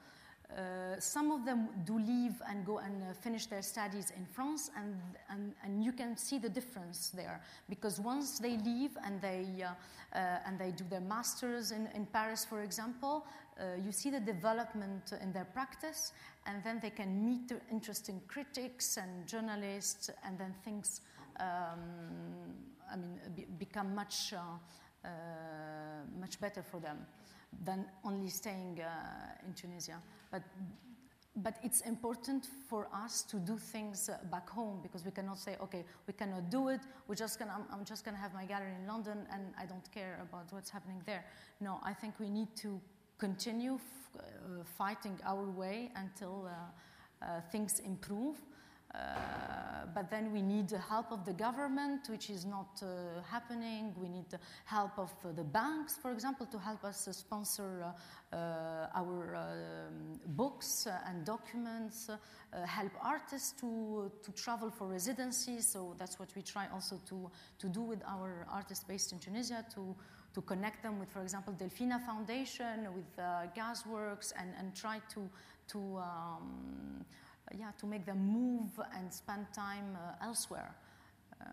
Uh, some of them do leave and go and uh, finish their studies in France, and, and, and you can see the difference there. Because once they leave and they, uh, uh and they do their masters in, in Paris, for example, uh, you see the development in their practice, and then they can meet interesting critics and journalists, and then things um, I mean, be, become much, much better for them than only staying in Tunisia. But, but it's important for us to do things uh, back home because we cannot say, okay, we cannot do it. We're just gonna, I'm, I'm just going to have my gallery in London and I don't care about what's happening there. No, I think we need to continue f- uh, fighting our way until uh, uh, things improve. Uh, but then we need the help of the government, which is not uh, happening. We need the help of uh, the banks, for example, to help us sponsor uh, uh, our um, books and documents, help artists to, to travel for residency. So that's what we try also to, to do with our artists based in Tunisia to, to connect them with, for example, Delfina Foundation, with Gasworks, and, and try to, to um, yeah, to make them move and spend time uh, elsewhere. Uh,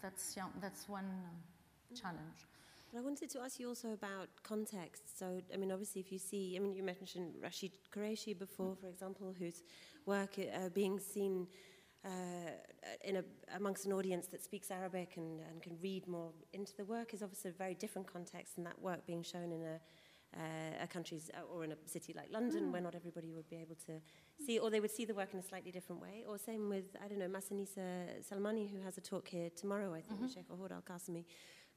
that's, yeah, that's one uh, challenge. But I wanted to ask you also about context. So, I mean, obviously, if you see, I mean, you mentioned Rachid Koraïchi before, for example, whose work uh, being seen uh, in a, amongst an audience that speaks Arabic and, and can read more into the work is obviously a very different context than that work being shown in a uh, a country's uh, or in a city like London, Mm. where not everybody would be able to see, or they would see the work in a slightly different way. Or same with I don't know Massinissa Selmani, who has a talk here tomorrow, I think, with Sheikha Hoor Al Qasimi.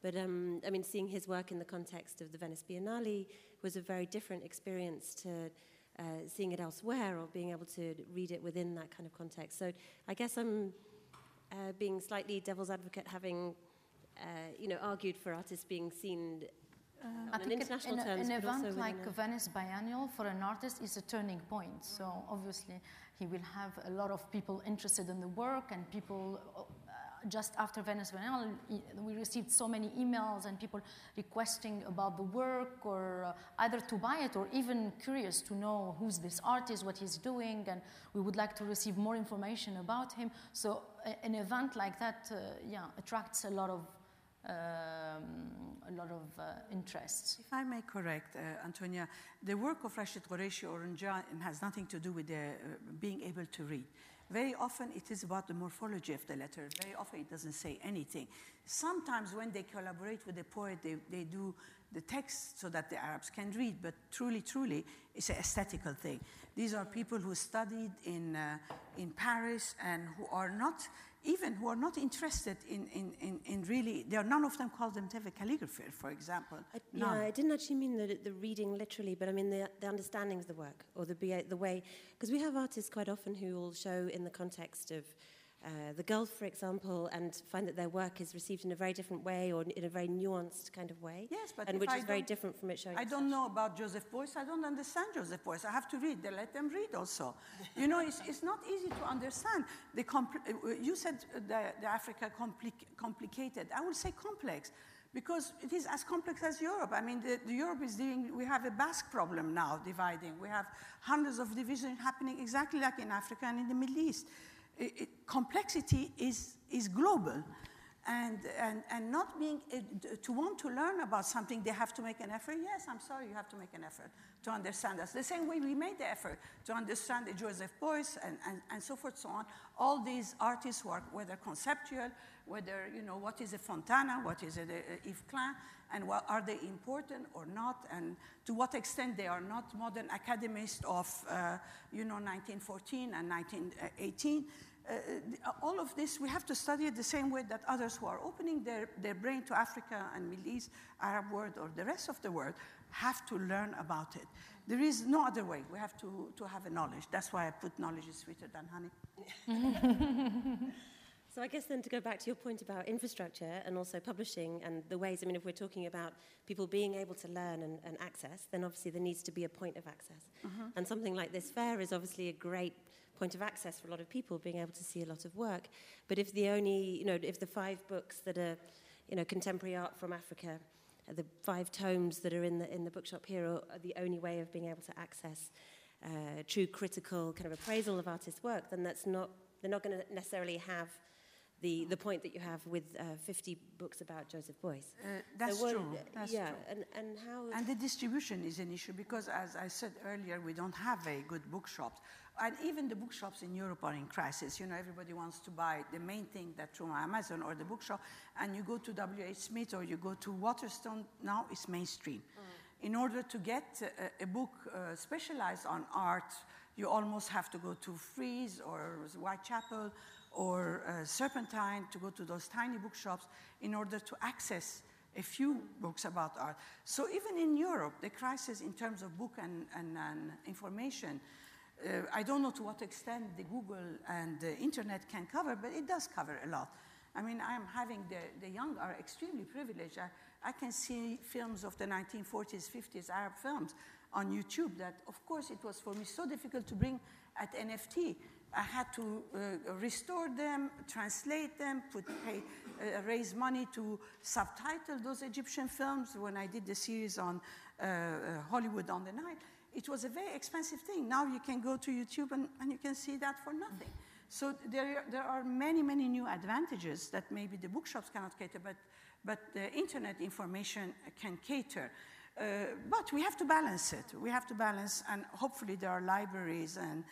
But um, I mean, seeing his work in the context of the Venice Biennale was a very different experience to uh, seeing it elsewhere or being able to read it within that kind of context. So I guess I'm uh, being slightly devil's advocate, having uh, you know argued for artists being seen I an think it- international an, terms, an event like a- Venice Biennial for an artist is a turning point. So obviously, he will have a lot of people interested in the work, and people. Uh, just after Venice Biennial, we received so many emails and people requesting about the work, or uh, either to buy it, or even curious to know who's this artist, what he's doing, and we would like to receive more information about him. So a- an event like that, uh, yeah, attracts a lot of um, a lot of uh, interests. If I may correct, uh, Antonia, the work of Rachid Koraïchi or Ranjan has nothing to do with uh, being able to read. Very often it is about the morphology of the letter. Very often it doesn't say anything. Sometimes when they collaborate with the poet, they, they do the text so that the Arabs can read, but truly, truly, it's an aesthetical thing. These are people who studied in, uh, in Paris and who are not, even who are not interested in, in, in, in really, there are none of them call themselves a calligrapher, for example. I, yeah, I didn't actually mean the, the reading literally, but I mean the, the understanding of the work or the, the way. Because we have artists quite often who will show in the context of uh, the Gulf, for example, and find that their work is received in a very different way or in a very nuanced kind of way. Yes, but and which I is very different from it showing. I don't know about Joseph Beuys. I don't understand Joseph Beuys. I have to read. They let them read also. you know, it's, it's not easy to understand. The compl- uh, you said the, the Africa compli- complicated. I would say complex because it is as complex as Europe. I mean, the, the Europe is dealing, we have a Basque problem now dividing. We have hundreds of divisions happening exactly like in Africa and in the Middle East. It- it- complexity is, is global. And, and, and not being, to want to learn about something, they have to make an effort. Yes, I'm sorry, you have to make an effort to understand us. The same way we made the effort to understand the Joseph Beuys and, and, and so forth, so on. All these artists who are, whether conceptual, whether, you know, what is a Fontana, what is a, a Yves Klein, and what, are they important or not, and to what extent they are not modern academists of, uh, you know, 1914 and 1918. Uh, all of this, we have to study it the same way that others who are opening their, their brain to Africa and Middle East, Arab world, or the rest of the world have to learn about it. There is no other way. We have to, to have a knowledge. That's why I put knowledge is sweeter than honey. So I guess then to go back to your point about infrastructure and also publishing and the ways, I mean, if we're talking about people being able to learn and, and access, then obviously there needs to be a point of access. And something like this fair is obviously a great point of access for a lot of people being able to see a lot of work. But if the only, you know, if the five books that are, you know, contemporary art from Africa, uh, the five tomes that are in the, in the bookshop here are, are the only way of being able to access uh, true critical kind of appraisal of artists' work, then that's not, they're not going to necessarily have the, the point that you have with uh, 50 books about Joseph Beuys. Uh, that's So true. That's yeah, true. And, and how... And the distribution is an issue because, as I said earlier, we don't have very good bookshops. And even the bookshops in Europe are in crisis. You know, everybody wants to buy the main thing that through Amazon or the bookshop, and you go to W.H. Smith or you go to Waterstone, now it's mainstream. In order to get a, a book uh, specialized on art, you almost have to go to Frieze or Whitechapel or uh, Serpentine to go to those tiny bookshops in order to access a few books about art. So even in Europe, the crisis in terms of book and, and, and information, uh, I don't know to what extent the Google and the internet can cover, but it does cover a lot. I mean, I'm having the, the young are extremely privileged. I, I can see films of the 1940s, 50s Arab films on YouTube that, of course, it was for me so difficult to bring at NFT. I had to uh, restore them, translate them, put, pay, uh, raise money to subtitle those Egyptian films when I did the series on Hollywood on the Nile. It was a very expensive thing. Now you can go to YouTube and, and you can see that for nothing. So there, there are many, many new advantages that maybe the bookshops cannot cater, but, but the internet information can cater. Uh, but we have to balance it. We have to balance, and hopefully there are libraries. And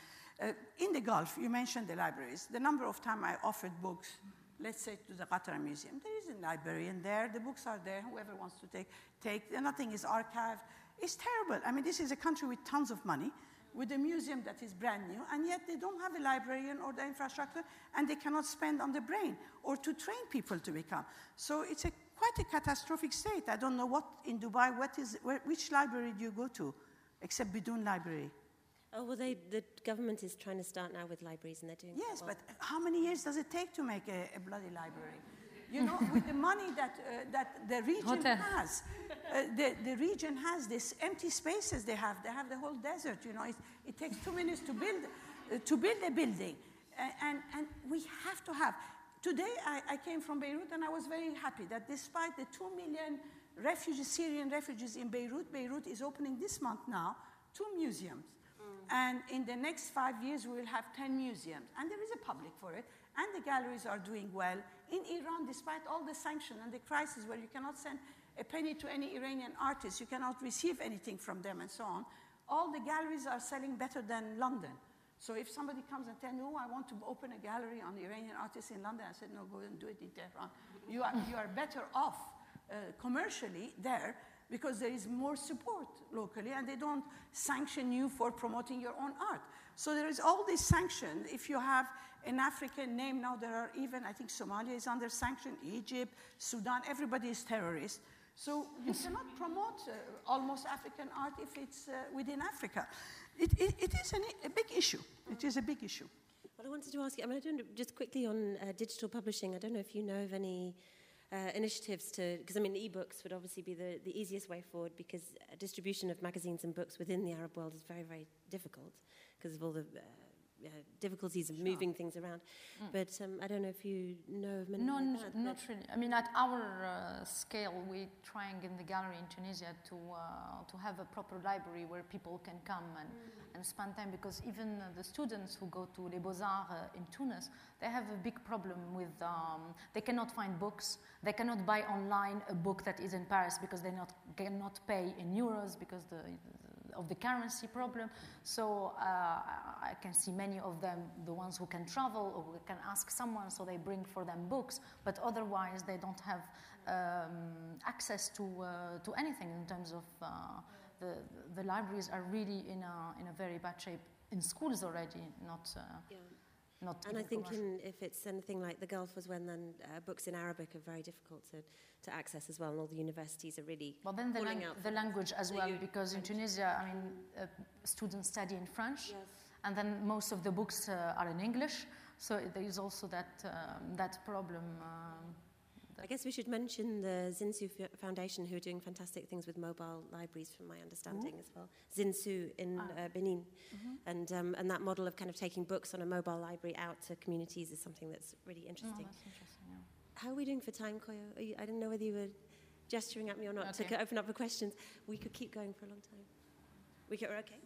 uh, in the Gulf, you mentioned the libraries. The number of time I offered books, let's say to the Qatar Museum, there is a librarian there. The books are there. Whoever wants to take, take. Nothing is archived. It's terrible. I mean, this is a country with tons of money with a museum that is brand new, and yet they don't have a librarian or the infrastructure, and they cannot spend on the brain or to train people to become. So it's a, quite a catastrophic state. I don't know what in Dubai, what is, where, which library do you go to, except Bidoun Library? Oh, well, they, the government is trying to start now with libraries, and they're doing Yes, well. but how many years does it take to make a, a bloody library? You know, with the money that, uh, that the region Hotel. has, uh, the, the region has these empty spaces they have. They have the whole desert, you know. It, it takes two minutes to build, uh, to build a building. And, and, and we have to have. Today, I, I came from Beirut and I was very happy that despite the two million refugees, Syrian refugees in Beirut, Beirut is opening this month now two museums. And in the next five years, we will have 10 museums. And there is a public for it. And the galleries are doing well. In Iran, despite all the sanctions and the crisis where you cannot send a penny to any Iranian artist, you cannot receive anything from them and so on, all the galleries are selling better than London. So if somebody comes and tells me, oh, I want to open a gallery on Iranian artists in London, I said, no, go and do it in Tehran. You are, you are better off uh, commercially there because there is more support locally and they don't sanction you for promoting your own art. So there is all this sanction. If you have an African name now, there are even, I think Somalia is under sanction, Egypt, Sudan, everybody is terrorist. So you cannot promote uh, almost African art if it's uh, within Africa. It, it, it is an, a big issue. It is a big issue. Well, I wanted to ask you, I mean, I don't, just quickly on uh, digital publishing, I don't know if you know of any uh, initiatives to, because I mean, e-books would obviously be the, the easiest way forward because distribution of magazines and books within the Arab world is very, very difficult because of all the uh, uh, difficulties of moving things around. But um, I don't know if you know of many No, like n- that, not really. I mean, at our uh, scale, we're trying in the gallery in Tunisia to uh, to have a proper library where people can come and, and spend time. Because even uh, the students who go to Les Beaux Arts uh, in Tunis, they have a big problem with um, they cannot find books. They cannot buy online a book that is in Paris because they not cannot pay in euros because the of the currency problem. So uh, I can see many of them, the ones who can travel or who can ask someone, so they bring for them books. But otherwise, they don't have um, access to uh, to anything in terms of uh, the the libraries are really in a in a very bad shape in schools already, not. Uh, Yeah. Not And I think in, if it's anything like the Gulf was when then uh, books in Arabic are very difficult to, to access as well, and all the universities are really Well, then the, lang- out the language as well, you- because in Tunisia, I mean, uh, students study in French, and then most of the books uh, are in English. So there is also that um, that problem. Um, I guess we should mention the Zinsou Foundation, who are doing fantastic things with mobile libraries, from my understanding as well. Zinsou in Ah. uh, Benin, and um, and that model of kind of taking books on a mobile library out to communities is something that's really no, interesting. that's interesting. Yeah. How are we doing for time, Koyo? Are you, I didn't know whether you were gesturing at me or not to Okay. co- open up for questions. We could keep going for a long time. We could, we're okay.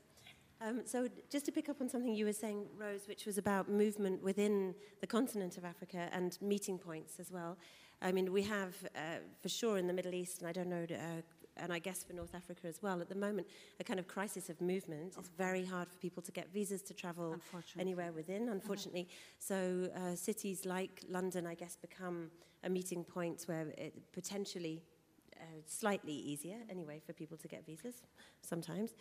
Um, so just to pick up on something you were saying, Rose, which was about movement within the continent of Africa and meeting points as well. I mean, we have, uh, for sure, in the Middle East, and I don't know, uh, and I guess for North Africa as well, at the moment, a kind of crisis of movement. It's very hard for people to get visas to travel anywhere within, unfortunately. So uh, cities like London, I guess, become a meeting point where it potentially uh, slightly easier, anyway, for people to get visas sometimes.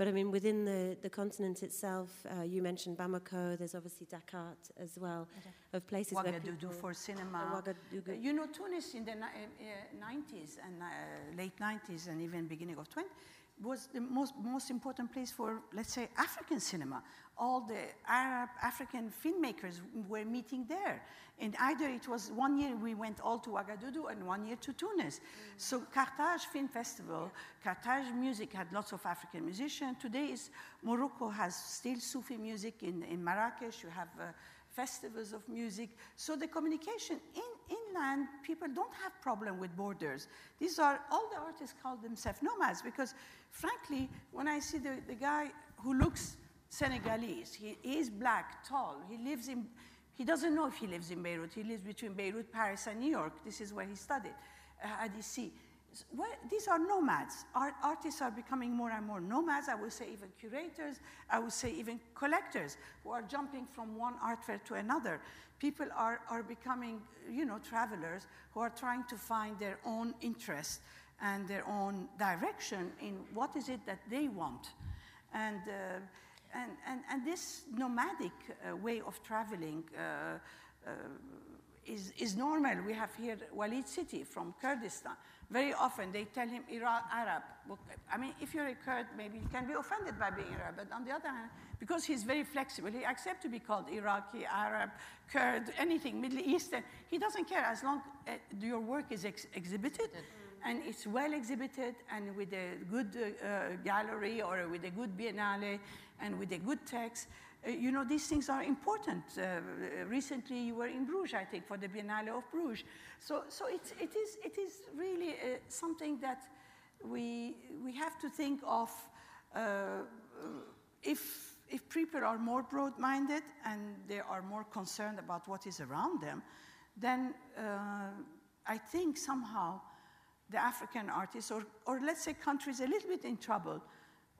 But I mean, within the, the continent itself, uh, you mentioned Bamako, there's obviously Dakar as well, of places where Ouagadougou people... for cinema. Uh. You know, Tunis in the uh, uh, 90s and uh, late 90s and even beginning of 20 was the most, most important place for, let's say, African cinema. All the Arab, African filmmakers were meeting there. And either it was one year we went all to Ouagadougou and one year to Tunis. So Carthage Film Festival, Carthage music had lots of African musicians. Today is Morocco has still Sufi music in, in Marrakesh. You have uh, festivals of music. So the communication in inland, people don't have problem with borders. These are, all the artists call themselves nomads because frankly, when I see the, the guy who looks Senegalese, he is black, tall, he lives in, he doesn't know if he lives in Beirut. He lives between Beirut, Paris, and New York. This is where he studied uh, at DC. These are nomads. Art, artists are becoming more and more nomads. I would say even curators. I would say even collectors who are jumping from one art fair to another. People are, are becoming, you know, travelers who are trying to find their own interest and their own direction in what is it that they want. And, uh, and, and, and this nomadic uh, way of traveling uh, uh, is, is normal. We have here Walid Siti from Kurdistan. Very often they tell him Iraq, Arab. I mean, if you're a Kurd, maybe you can be offended by being Arab. But on the other hand, because he's very flexible, he accepts to be called Iraqi, Arab, Kurd, anything, Middle Eastern. He doesn't care as long as your work is ex- exhibited and it's well exhibited and with a good uh, uh, gallery or with a good biennale and with a good text. Uh, you know, these things are important. Uh, recently, you were in Bruges, I think, for the Biennale of Bruges. So, so it's, it, is, it is really uh, something that we, we have to think of uh, if, if people are more broad minded and they are more concerned about what is around them, then uh, I think somehow the African artists, or, or let's say countries a little bit in trouble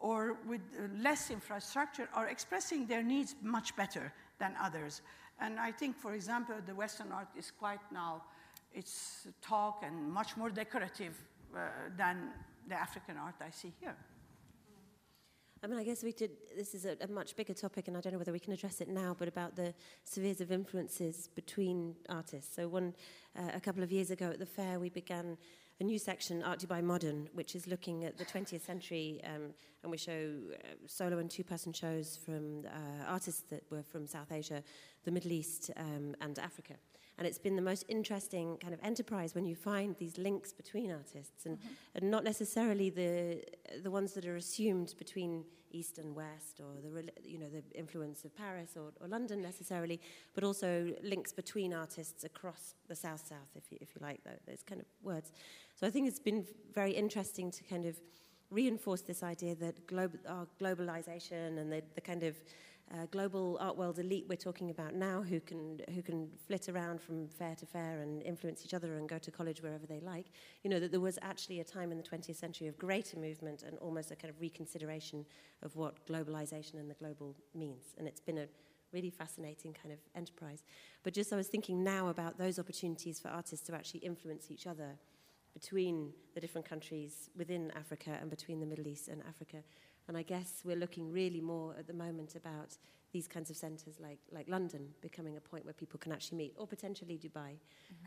or with uh, less infrastructure, are expressing their needs much better than others. And I think, for example, the Western art is quite now, it's talk and much more decorative uh, than the African art I see here. I mean, I guess we did. This is a, a much bigger topic, and I don't know whether we can address it now. But about the spheres of influences between artists. So, one uh, a couple of years ago at the fair, we began a new section, Art Dubai Modern, which is looking at the 20th century, um, and we show uh, solo and two-person shows from uh, artists that were from South Asia, the Middle East, um, and Africa. And it's been the most interesting kind of enterprise when you find these links between artists, and, mm-hmm. and not necessarily the the ones that are assumed between East and West, or the you know the influence of Paris or, or London necessarily, but also links between artists across the South South, if you, if you like those kind of words. So I think it's been very interesting to kind of reinforce this idea that our globalization and the, the kind of uh, global art world elite we're talking about now, who can who can flit around from fair to fair and influence each other and go to college wherever they like. You know that there was actually a time in the 20th century of greater movement and almost a kind of reconsideration of what globalization and the global means, and it's been a really fascinating kind of enterprise. But just I was thinking now about those opportunities for artists to actually influence each other between the different countries within Africa and between the Middle East and Africa. And I guess we're looking really more at the moment about these kinds of centres like, like London becoming a point where people can actually meet, or potentially Dubai,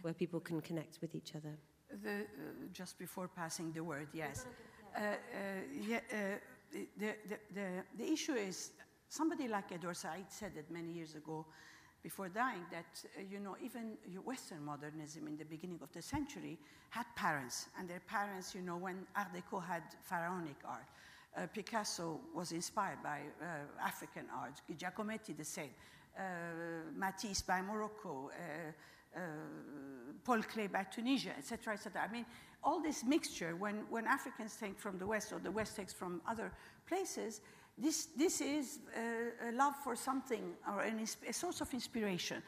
where people can connect with each other. The, uh, just before passing the word, yes. Uh, uh, yeah, uh, the, the, the, the issue is somebody like Edward Said said it many years ago before dying that, uh, you know, even Western modernism in the beginning of the century had parents. And their parents, you know, when Art Deco had pharaonic art, uh, Picasso was inspired by uh, African art, Giacometti the same, uh, Matisse by Morocco, Paul Klee by Tunisia, etc., etc. I mean, all this mixture, when, when Africans take from the West or the West takes from other places, this, this is a love for something or an a source of inspiration.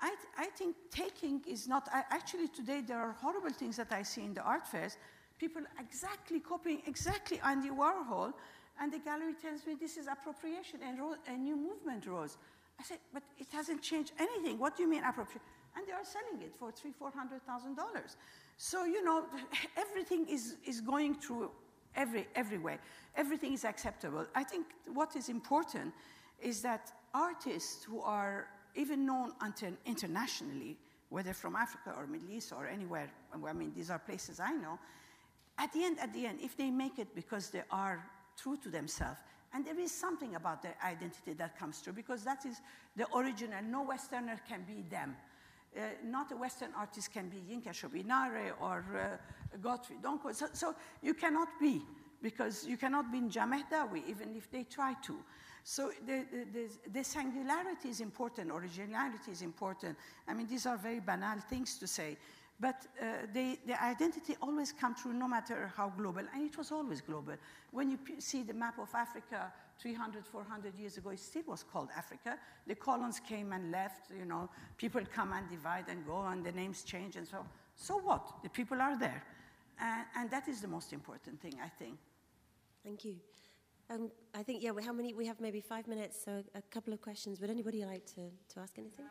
I, th- I think taking is not, I, actually today there are horrible things that I see in the art fairs. People exactly copying exactly Andy Warhol, and the gallery tells me this is appropriation, and a new movement rose. I said, but it hasn't changed anything. What do you mean appropriation? And they are selling it for three, four hundred thousand dollars. So you know, everything is is going through every, every way. Everything is acceptable. I think what is important is that artists who are even known internationally, whether from Africa or Middle East or anywhere, I mean, these are places I know, at the end, at the end, if they make it because they are true to themselves, and there is something about their identity that comes through, because that is the original. No Westerner can be them. Uh, not a Western artist can be Yinka Shonibare or uh, Godfrey Donkor. So, so, you cannot be, because you cannot be Nja Mahdaoui, even if they try to. So the, the, the, singularity is important, originality is important. I mean, these are very banal things to say, but uh, they, the identity always comes through no matter how global, and it was always global. When you see the map of Africa 300, 400 years ago, it still was called Africa. The colons came and left, you know, people come and divide and go, and the names change, and so, so what? The people are there. And, and that is the most important thing, I think. Thank you. Um, I think, yeah, we, how many? We have maybe five minutes, so a couple of questions. Would anybody like to, to ask anything?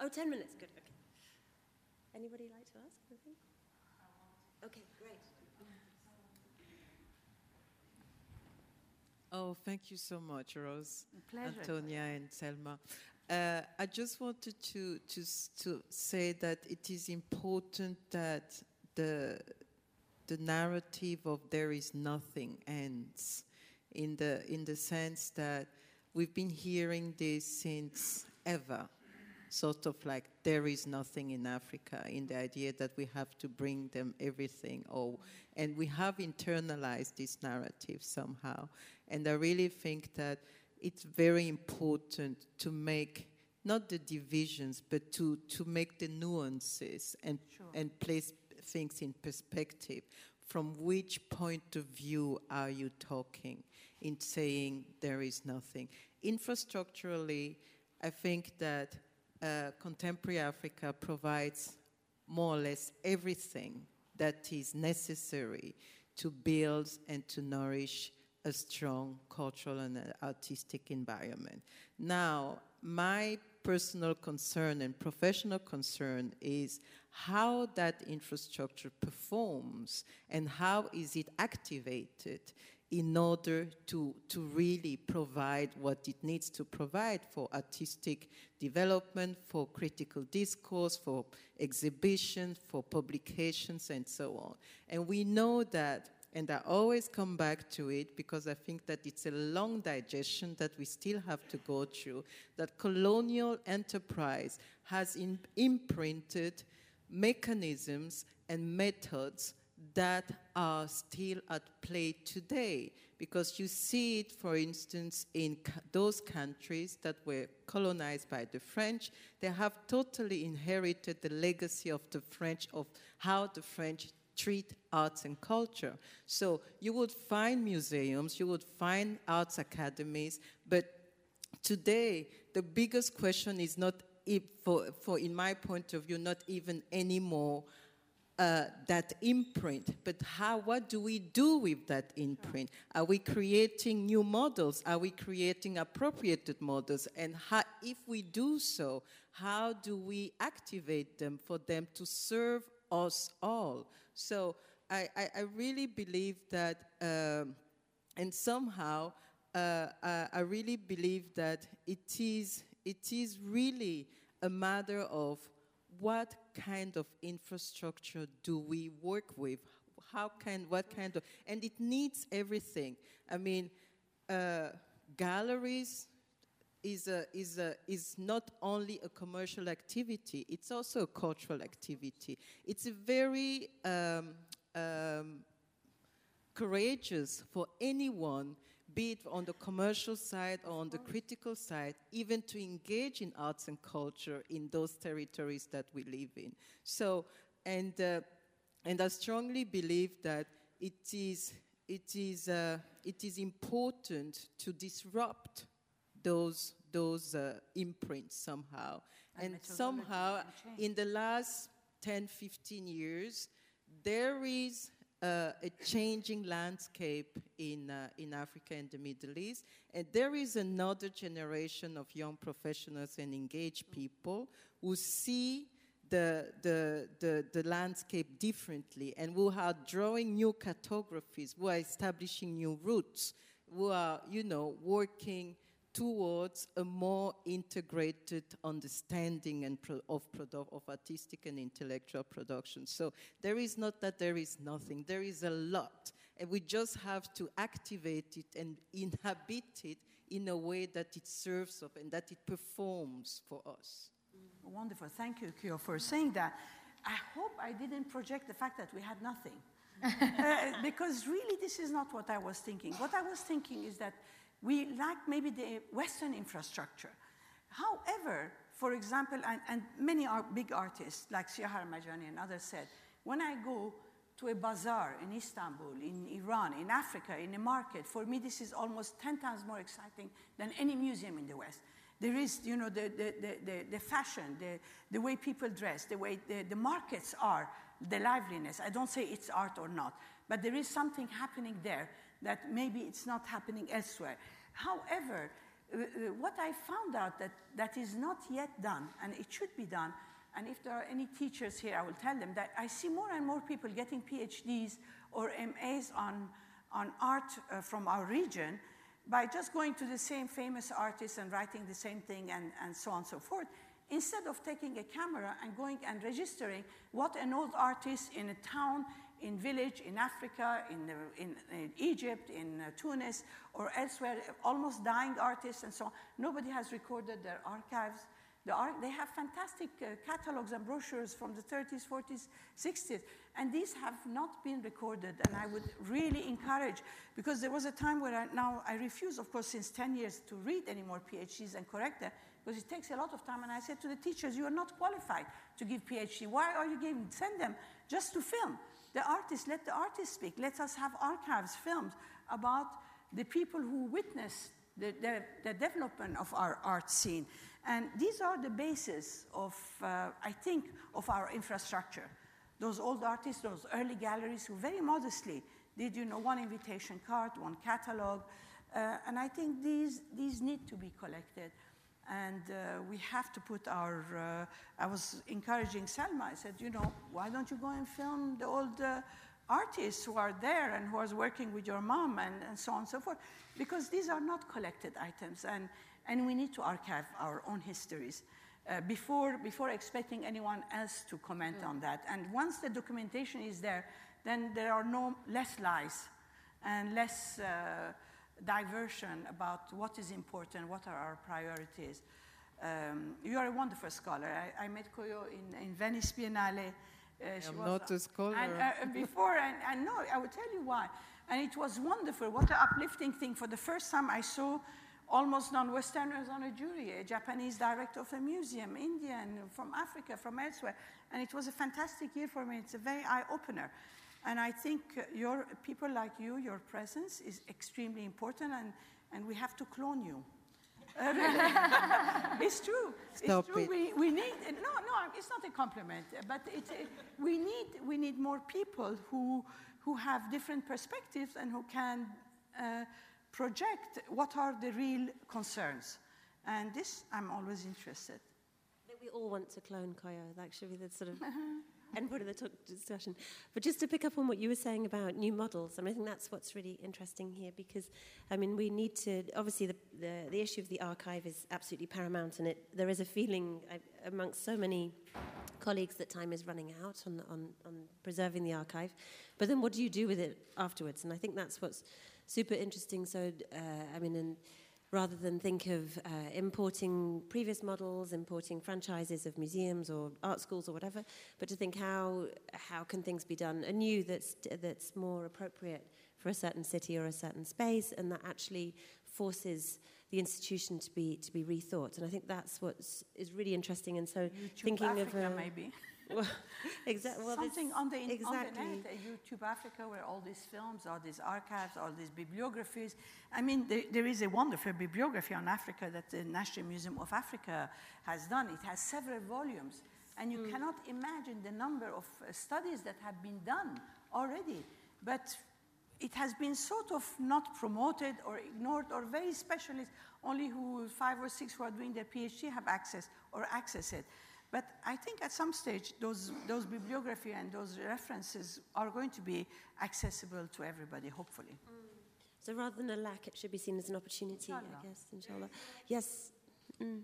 Oh, 10 minutes, good, okay. Anybody like to ask anything? Okay, great. Oh, thank you so much, Rose, Antonia, and Selma. Uh, I just wanted to, to, to say that it is important that the, the narrative of there is nothing ends, in the, in the sense that we've been hearing this since ever sort of like there is nothing in Africa, in the idea that we have to bring them everything, or, and we have internalized this narrative somehow. And I really think that it's very important to make not the divisions, but to, to make the nuances and, sure. and place things in perspective. From which point of view are you talking in saying there is nothing? Infrastructurally, I think that uh, contemporary Africa provides more or less everything that is necessary to build and to nourish a strong cultural and artistic environment. Now, my personal concern and professional concern is how that infrastructure performs and how is it activated in order to, to really provide what it needs to provide for artistic development, for critical discourse, for exhibitions, for publications, and so on. And we know that, and I always come back to it because I think that it's a long digestion that we still have to go through, that colonial enterprise has in, imprinted mechanisms and methods that are still at play today. Because you see it, for instance, in those countries that were colonized by the French, they have totally inherited the legacy of the French, of how the French treat arts and culture. So you would find museums, you would find arts academies, but today the biggest question is not, for, for in my point of view, not even anymore uh, that imprint, but how, what do we do with that imprint? Are we creating new models? Are we creating appropriated models? And how, if we do so, how do we activate them for them to serve us all? So I, I, I really believe that, um, and somehow, uh, I, I really believe that it is, it is really a matter of what kind of infrastructure do we work with? How can, what kind of, and it needs everything. I mean, uh, galleries is, a, is, a, is not only a commercial activity, it's also a cultural activity. It's a very um, um, courageous for anyone be it on the commercial side or on the critical side, even to engage in arts and culture in those territories that we live in. So, and, uh, and I strongly believe that it is, it is, uh, it is important to disrupt those, those uh, imprints somehow. And, and somehow, in the last 10, 15 years, there is a changing landscape in, uh, in Africa and the Middle East. And there is another generation of young professionals and engaged people who see the, the, the, the landscape differently and who are drawing new cartographies, who are establishing new routes, who are, you know, working towards a more integrated understanding and pro- of, of artistic and intellectual production. So there is not that there is nothing, there is a lot. And we just have to activate it and inhabit it in a way that it serves us and that it performs for us. Wonderful. Thank you, Koyo, for saying that. I hope I didn't project the fact that we had nothing. uh, because really, this is not what I was thinking. What I was thinking is that we lack maybe the Western infrastructure. However, for example, and, and many big artists like Siyar Majani and others said, when I go to a bazaar in Istanbul, in Iran, in Africa, in a market, for me this is almost 10 times more exciting than any museum in the West. There is, you know, the, the, the, the, fashion, the, the way people dress, the way the, the markets are, the liveliness. I don't say it's art or not, but there is something happening there that maybe it's not happening elsewhere. However, uh, uh, what I found out that, that is not yet done, and it should be done, and if there are any teachers here, I will tell them that I see more and more people getting PhDs or MAs on, on art uh, from our region by just going to the same famous artists and writing the same thing and, and so on and so forth, instead of taking a camera and going and registering what an old artist in a town in village in Africa, in, in, in Egypt, in uh, Tunis, or elsewhere, almost dying artists and so on. Nobody has recorded their archives. The art, they have fantastic uh, catalogs and brochures from the 30s, 40s, 60s, and these have not been recorded. And I would really encourage, because there was a time where I, now I refuse, of course, since 10 years to read any more PhDs and correct them, because it takes a lot of time. And I said to the teachers, you are not qualified to give PhD. Why are you giving? Send them just to film. The artists, let the artists speak. Let us have archives filmed about the people who witnessed the, the, the development of our art scene. And these are the basis of, uh, I think, of our infrastructure. Those old artists, those early galleries who very modestly did, you know, one invitation card, one catalog. Uh, and I think these, these need to be collected. And uh, we have to put our, uh, I was encouraging Selma, I said, you know, why don't you go and film the old uh, artists who are there and who are working with your mom and, and so on and so forth? Because these are not collected items, and, and we need to archive our own histories. Uh, before, before expecting anyone else to comment mm. on that. And once the documentation is there, then there are no less lies and less uh, diversion about what is important, what are our priorities. Um, you are a wonderful scholar. I, I met Koyo in, in Venice Biennale. Uh, I'm not a scholar. And, uh, before, and, and no, I will tell you why. And it was wonderful. What an uplifting thing. For the first time, I saw almost non-Westerners on a jury, a Japanese director of a museum, Indian, from Africa, from elsewhere. And it was a fantastic year for me. It's a very eye-opener. And I think your people like you, your presence is extremely important, and, and we have to clone you. Uh, it's true. Stop it's true. It. We, we need no, no. It's not a compliment, but it's a, we need we need more people who who have different perspectives and who can uh, project what are the real concerns. And this, I'm always interested. We all want to clone Koyo. That should be the sort of end point of the talk discussion. But just to pick up on what you were saying about new models, I, mean, I think that's what's really interesting here because, I mean, we need to, obviously, the, the, the issue of the archive is absolutely paramount, and it, there is a feeling uh, amongst so many colleagues that time is running out on, on, on preserving the archive. But then what do you do with it afterwards? And I think that's what's super interesting. So, uh, I mean, and rather than think of uh, importing previous models, importing franchises of museums or art schools or whatever, but to think how, how can things be done anew that's, that's more appropriate for a certain city or a certain space and that actually forces the institution to be, to be rethought. And I think that's what is really interesting. And so YouTube thinking Africa, of... Uh, maybe. well, exactly. Well, Something on the, exactly. on the net, uh, YouTube Africa, where all these films, all these archives, all these bibliographies. I mean, there, there is a wonderful bibliography on Africa that the National Museum of Africa has done. It has several volumes. And you mm. cannot imagine the number of uh, studies that have been done already. But it has been sort of not promoted or ignored, or very specialists, only who five or six who are doing their PhD have access or access it. But I think at some stage, those, those bibliography and those references are going to be accessible to everybody, hopefully. So rather than a lack, it should be seen as an opportunity, Inshallah. I guess, inshallah. Yes. Mm.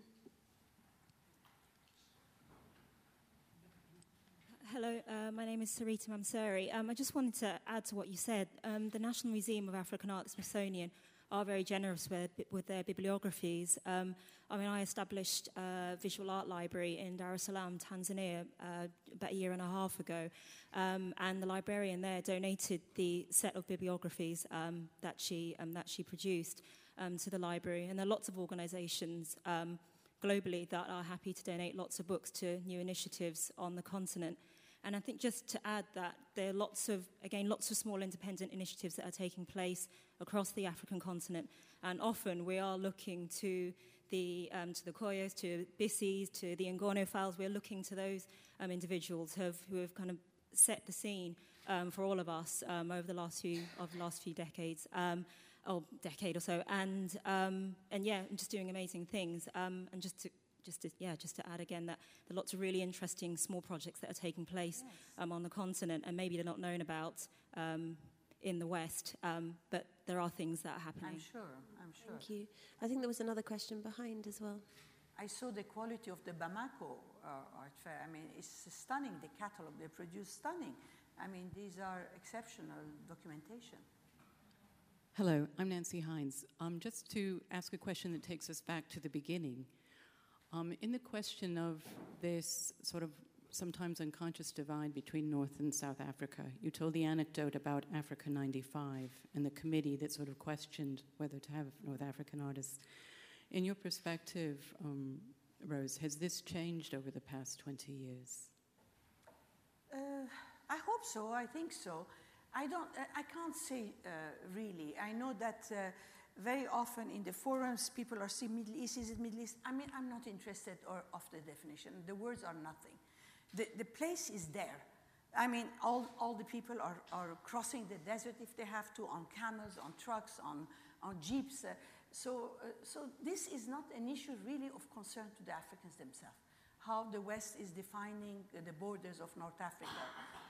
Hello, uh, my name is Sarita Mamsuri. Um, I just wanted to add to what you said. Um, the National Museum of African Art, the Smithsonian, are very generous with, with their bibliographies. Um, I mean, I established a visual art library in Dar es Salaam, Tanzania, uh, about a year and a half ago, um, and the librarian there donated the set of bibliographies um, that she um, that she produced um, to the library. And there are lots of organisations um, globally that are happy to donate lots of books to new initiatives on the continent. And I think just to add that there are lots of, again, lots of small independent initiatives that are taking place across the African continent. And often we are looking to the, um, to the Koyos, to Bisis, to the N'Goné Falls. We're looking to those um, individuals who have, who have kind of set the scene um, for all of us um, over the last few, of the last few decades. Um, or decade or so, and um, and yeah, just doing amazing things. Um, and just to just to, yeah, just to add again that there are lots of really interesting small projects that are taking place Yes. um, on the continent, and maybe they're not known about um, in the West, um, but there are things that are happening. I'm sure, I'm sure. Thank you. I think there was another question behind as well. I saw the quality of the Bamako uh, art fair. I mean, it's stunning. The catalog they produce, stunning. I mean, these are exceptional documentation. Hello, I'm Nancy Hines. Um, just to ask a question that takes us back to the beginning. Um, in the question of this sort of sometimes unconscious divide between North and South Africa, you told the anecdote about Africa 95 and the committee that sort of questioned whether to have North African artists. In your perspective, um, Rose, has this changed over the past 20 years? Uh, I hope so. I think so. I don't. uh, I can't say uh, really. I know that uh, very often in the forums people are saying Middle East. Is it Middle East? I mean, I'm not interested or of the definition. The words are nothing. The the place is there. I mean, all, all the people are, are crossing the desert if they have to on camels, on trucks, on, on jeeps. Uh, so, uh, so this is not an issue really of concern to the Africans themselves. How the West is defining uh, the borders of North Africa.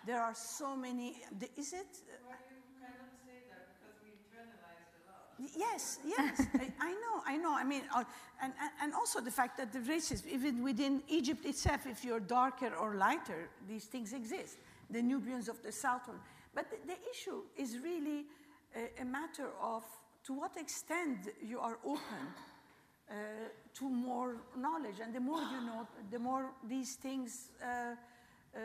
There are so many. Is it? Yes, yes, I, I know, I know. I mean, uh, and, and, also the fact that the races, even within Egypt itself, if you're darker or lighter, these things exist. The Nubians of the south. But the, the issue is really a, a matter of to what extent you are open uh, to more knowledge. And the more you know, the more these things uh, uh,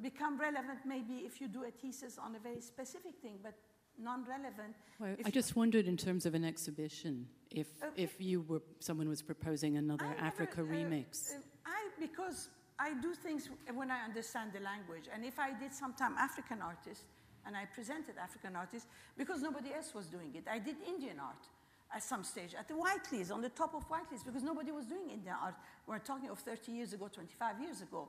become relevant, maybe if you do a thesis on a very specific thing, but non relevant. Well, I just wondered in terms of an exhibition, if Okay. if you were someone was proposing another I never, Africa uh, remix. uh, I because I do things when I understand the language, and if I did sometime African artists and I presented African artists because nobody else was doing it. I did Indian art at some stage at the Whiteleys on the top of Whiteleys because nobody was doing Indian art. We're talking of 30 years ago, 25 years ago.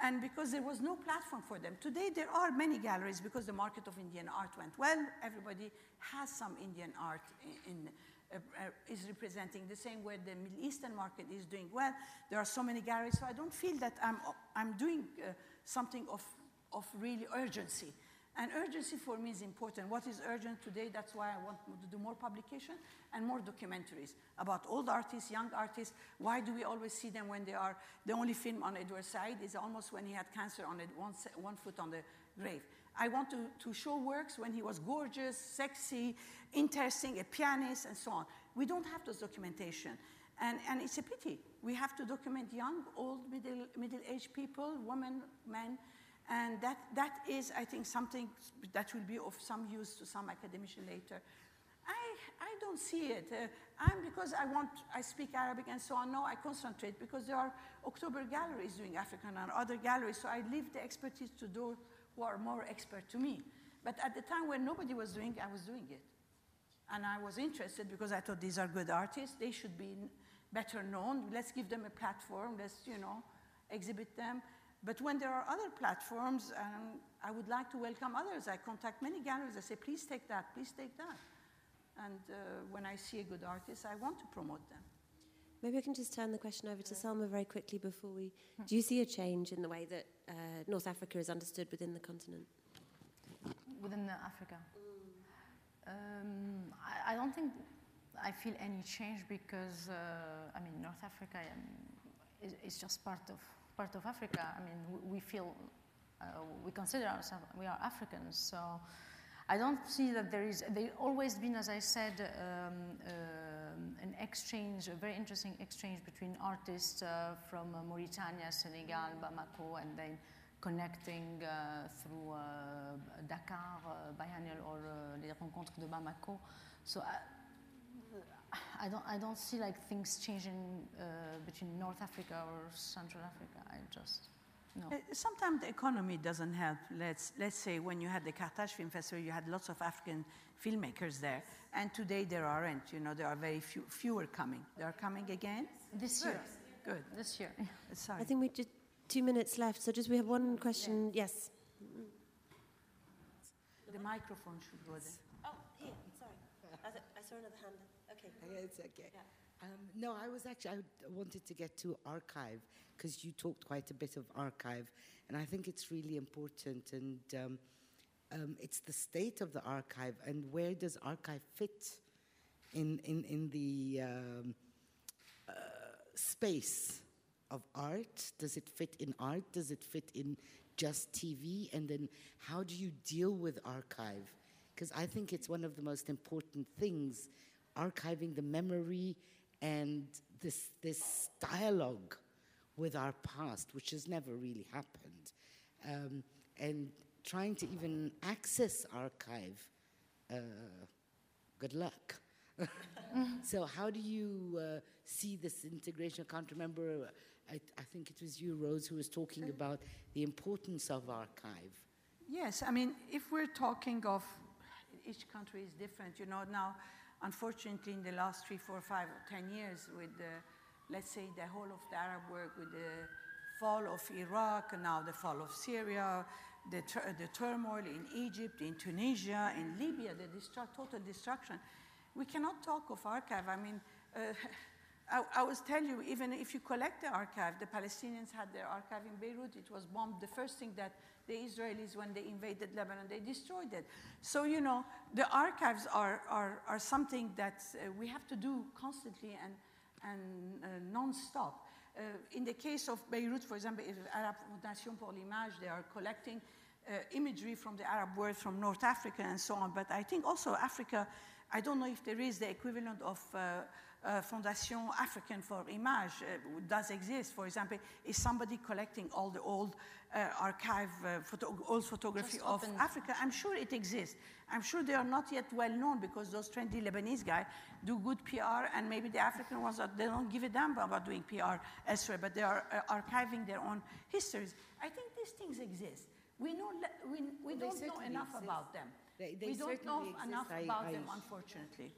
And because there was no platform for them. Today, there are many galleries because the market of Indian art went well. Everybody has some Indian art in, in uh, uh, is representing the same way the Middle Eastern market is doing well. There are so many galleries, so I don't feel that I'm, I'm doing uh, something of, of really urgency. And urgency for me is important. What is urgent today? That's why I want to do more publication and more documentaries about old artists, young artists. Why do we always see them when they are? The only film on Edward Said is almost when he had cancer on it, one, one foot on the grave. I want to, to show works when he was gorgeous, sexy, interesting, a pianist, and so on. We don't have those documentation. And, and it's a pity. We have to document young, old, middle, middle-aged people, women, men, and that, that is, I think, something that will be of some use to some academician later. I, I don't see it. Uh, I'm because I want, I speak Arabic and so on. No, I concentrate because there are October galleries doing African and other galleries. So I leave the expertise to those who are more expert to me. But at the time when nobody was doing, I was doing it. And I was interested because I thought these are good artists. They should be better known. Let's give them a platform. Let's, you know, exhibit them. But when there are other platforms, and I would like to welcome others. I contact many galleries. I say, please take that, please take that. And uh, when I see a good artist, I want to promote them. Maybe I can just turn the question over to Salma very quickly before we. Do you see a change in the way that uh, North Africa is understood within the continent? within the Africa. Um, I, I don't think I feel any change because uh, I mean North Africa um, is, is just part of part of Africa. I mean we, feel uh, we consider ourselves we are Africans, so I don't see that there is. There always been, as I said, um, um an exchange, a very interesting exchange between artists uh, from uh, Mauritania, Senegal, Bamako, and then connecting uh, through uh, Dakar uh, biennial or les rencontres de Bamako. So I, I don't, I don't see like things changing between North Africa or Central Africa. I just no. Uh, sometimes the economy doesn't help. Let's, let's say when you had the Carthage Film Festival, you had lots of African filmmakers there. And today there aren't. You know, there are very few, fewer coming. They are coming again? This Good. year. Good. This year. Sorry. I think we just two minutes left, so just we have one question. Yes. The microphone should go there. Oh, here. Sorry, I, I saw another hand. Okay. It's okay. Yeah. Um, no, I was actually, I wanted to get to archive because you talked quite a bit of archive, and I think it's really important. And um, um, it's the state of the archive, and where does archive fit in in in the um, uh, space of art? Does it fit in art? Does it fit in just TV? And then how do you deal with archive? Because I think it's one of the most important things, archiving the memory and this, this dialogue with our past, which has never really happened. Um, and trying to even access archive, uh, good luck. so how do you uh, see this integration? I can't remember I, I think it was you, Rose, who was talking about the importance of archive. Yes, I mean, if we're talking of each country is different, you know, now, unfortunately, in the last three, four, five, ten years, with the, let's say, the whole of the Arab world, with the fall of Iraq, and now the fall of Syria, the, the turmoil in Egypt, in Tunisia, in Libya, the total destruction, we cannot talk of archive. I mean, uh, I, I was telling you, even if you collect the archive, the Palestinians had their archive in Beirut. It was bombed. The first thing that the Israelis, when they invaded Lebanon, they destroyed it. So, you know, the archives are, are, are something that uh, we have to do constantly and, and uh, non-stop. Uh, in the case of Beirut, for example, Arab Fondation pour l'Image, they are collecting uh, imagery from the Arab world, from North Africa and so on. But I think also Africa, I don't know if there is the equivalent of uh, uh, Fondation African for Image uh, does exist. For example, is somebody collecting all the old archive, uh, photo old photography Just of Africa? I'm sure it exists. I'm sure they are not yet well known because those trendy Lebanese guys do good PR, and maybe the African ones, they don't give a damn about doing PR elsewhere, but they are uh, archiving their own histories. I think these things exist. We, know, we, we don't know enough exist. about them. They, they we don't know exist. enough I, about I, them, unfortunately.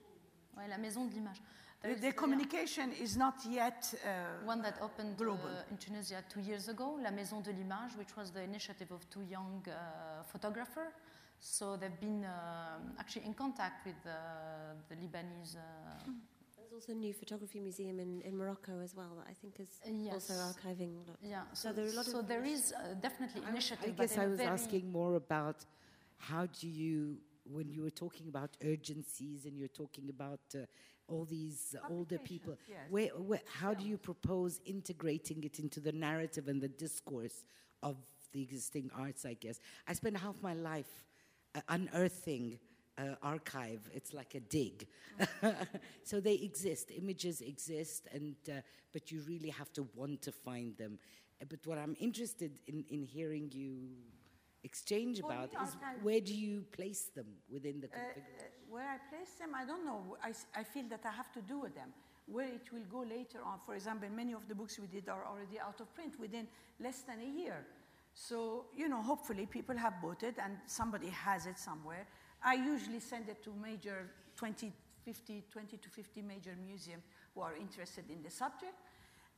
Ouais, la maison de l'image. The, the communication is not yet uh, one that opened global. Uh, in Tunisia two years ago, La Maison de l'Image, which was the initiative of two young uh, photographers. So they've been um, actually in contact with the Lebanese. Uh, There's also a new photography museum in, in Morocco as well that I think is yes. also archiving. Lots. Yeah, so, so there, are a lot so of there is uh, definitely initiative. I guess I was asking more about how do you, when you were talking about urgencies and you're talking about uh, all these older people. Yes. Where, where, how do you propose integrating it into the narrative and the discourse of the existing arts, I guess? I spent half my life uh, unearthing uh, archive. It's like a dig. so they exist, images exist, and, uh, but you really have to want to find them. Uh, but what I'm interested in, in hearing you exchange about is where do you place them within the uh, configuration? Where I place them, I don't know. I, I feel that I have to do with them. Where it will go later on, for example, many of the books we did are already out of print within less than a year. So, you know, hopefully people have bought it and somebody has it somewhere. I usually send it to major 20, 50, 20 to 50 major museums who are interested in the subject.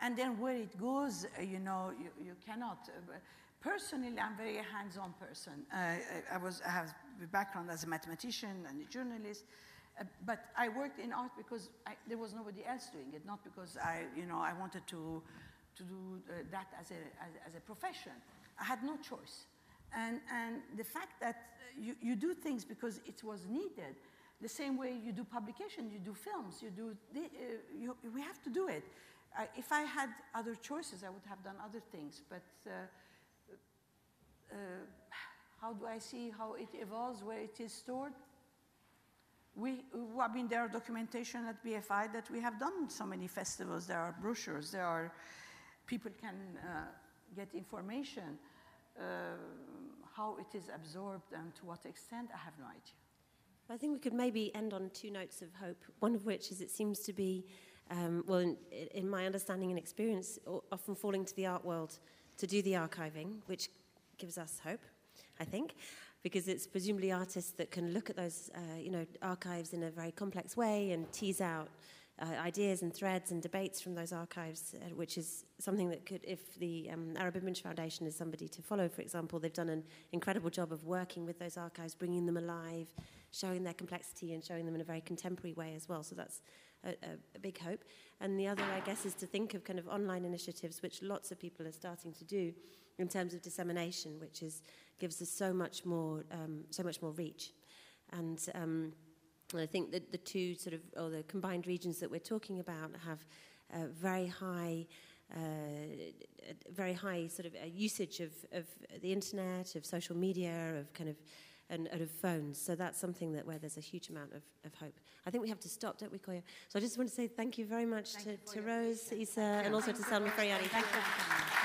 And then where it goes, uh, you know, you, you cannot. Uh, Personally, I'm very hands-on person. Uh, I, was, I have background as a mathematician and a journalist, Uh, but I worked in art because I, there was nobody else doing it, not because I, you know, I wanted to, to do uh, that as a, as, as, a profession. I had no choice. And, and the fact that you, you do things because it was needed, the same way you do publication, you do films, you do, the, uh, you, we have to do it. I, if I had other choices, I would have done other things. But uh, uh, how do I see how it evolves, where it is stored? We, I mean, there are documentation at BFI that we have done so many festivals. There are brochures. There are people can uh, get information. Uh, how it is absorbed and to what extent, I have no idea. I think we could maybe end on two notes of hope. One of which is it seems to be, um, well, in, in my understanding and experience, often falling to the art world to do the archiving, which gives us hope, I think because it's presumably artists that can look at those, uh, you know, archives in a very complex way and tease out uh, ideas and threads and debates from those archives, uh, which is something that could, if the um, Arab Image Foundation is somebody to follow, for example, they've done an incredible job of working with those archives, bringing them alive, showing their complexity and showing them in a very contemporary way as well. So that's a, a, a big hope. And the other, I guess, is to think of kind of online initiatives, which lots of people are starting to do in terms of dissemination, which is gives us so much more, um, so much more reach. And um, I think that the two sort of, or the combined regions that we're talking about have uh, very high, uh, very high sort of uh, usage of, of the internet, of social media, of kind of, and, and, of phones. So that's something that where there's a huge amount of, of hope. I think we have to stop, don't we, Koyo? So I just want to say thank you very much to, to Rose, Issa, and also to Salma. Thank you. Thank you.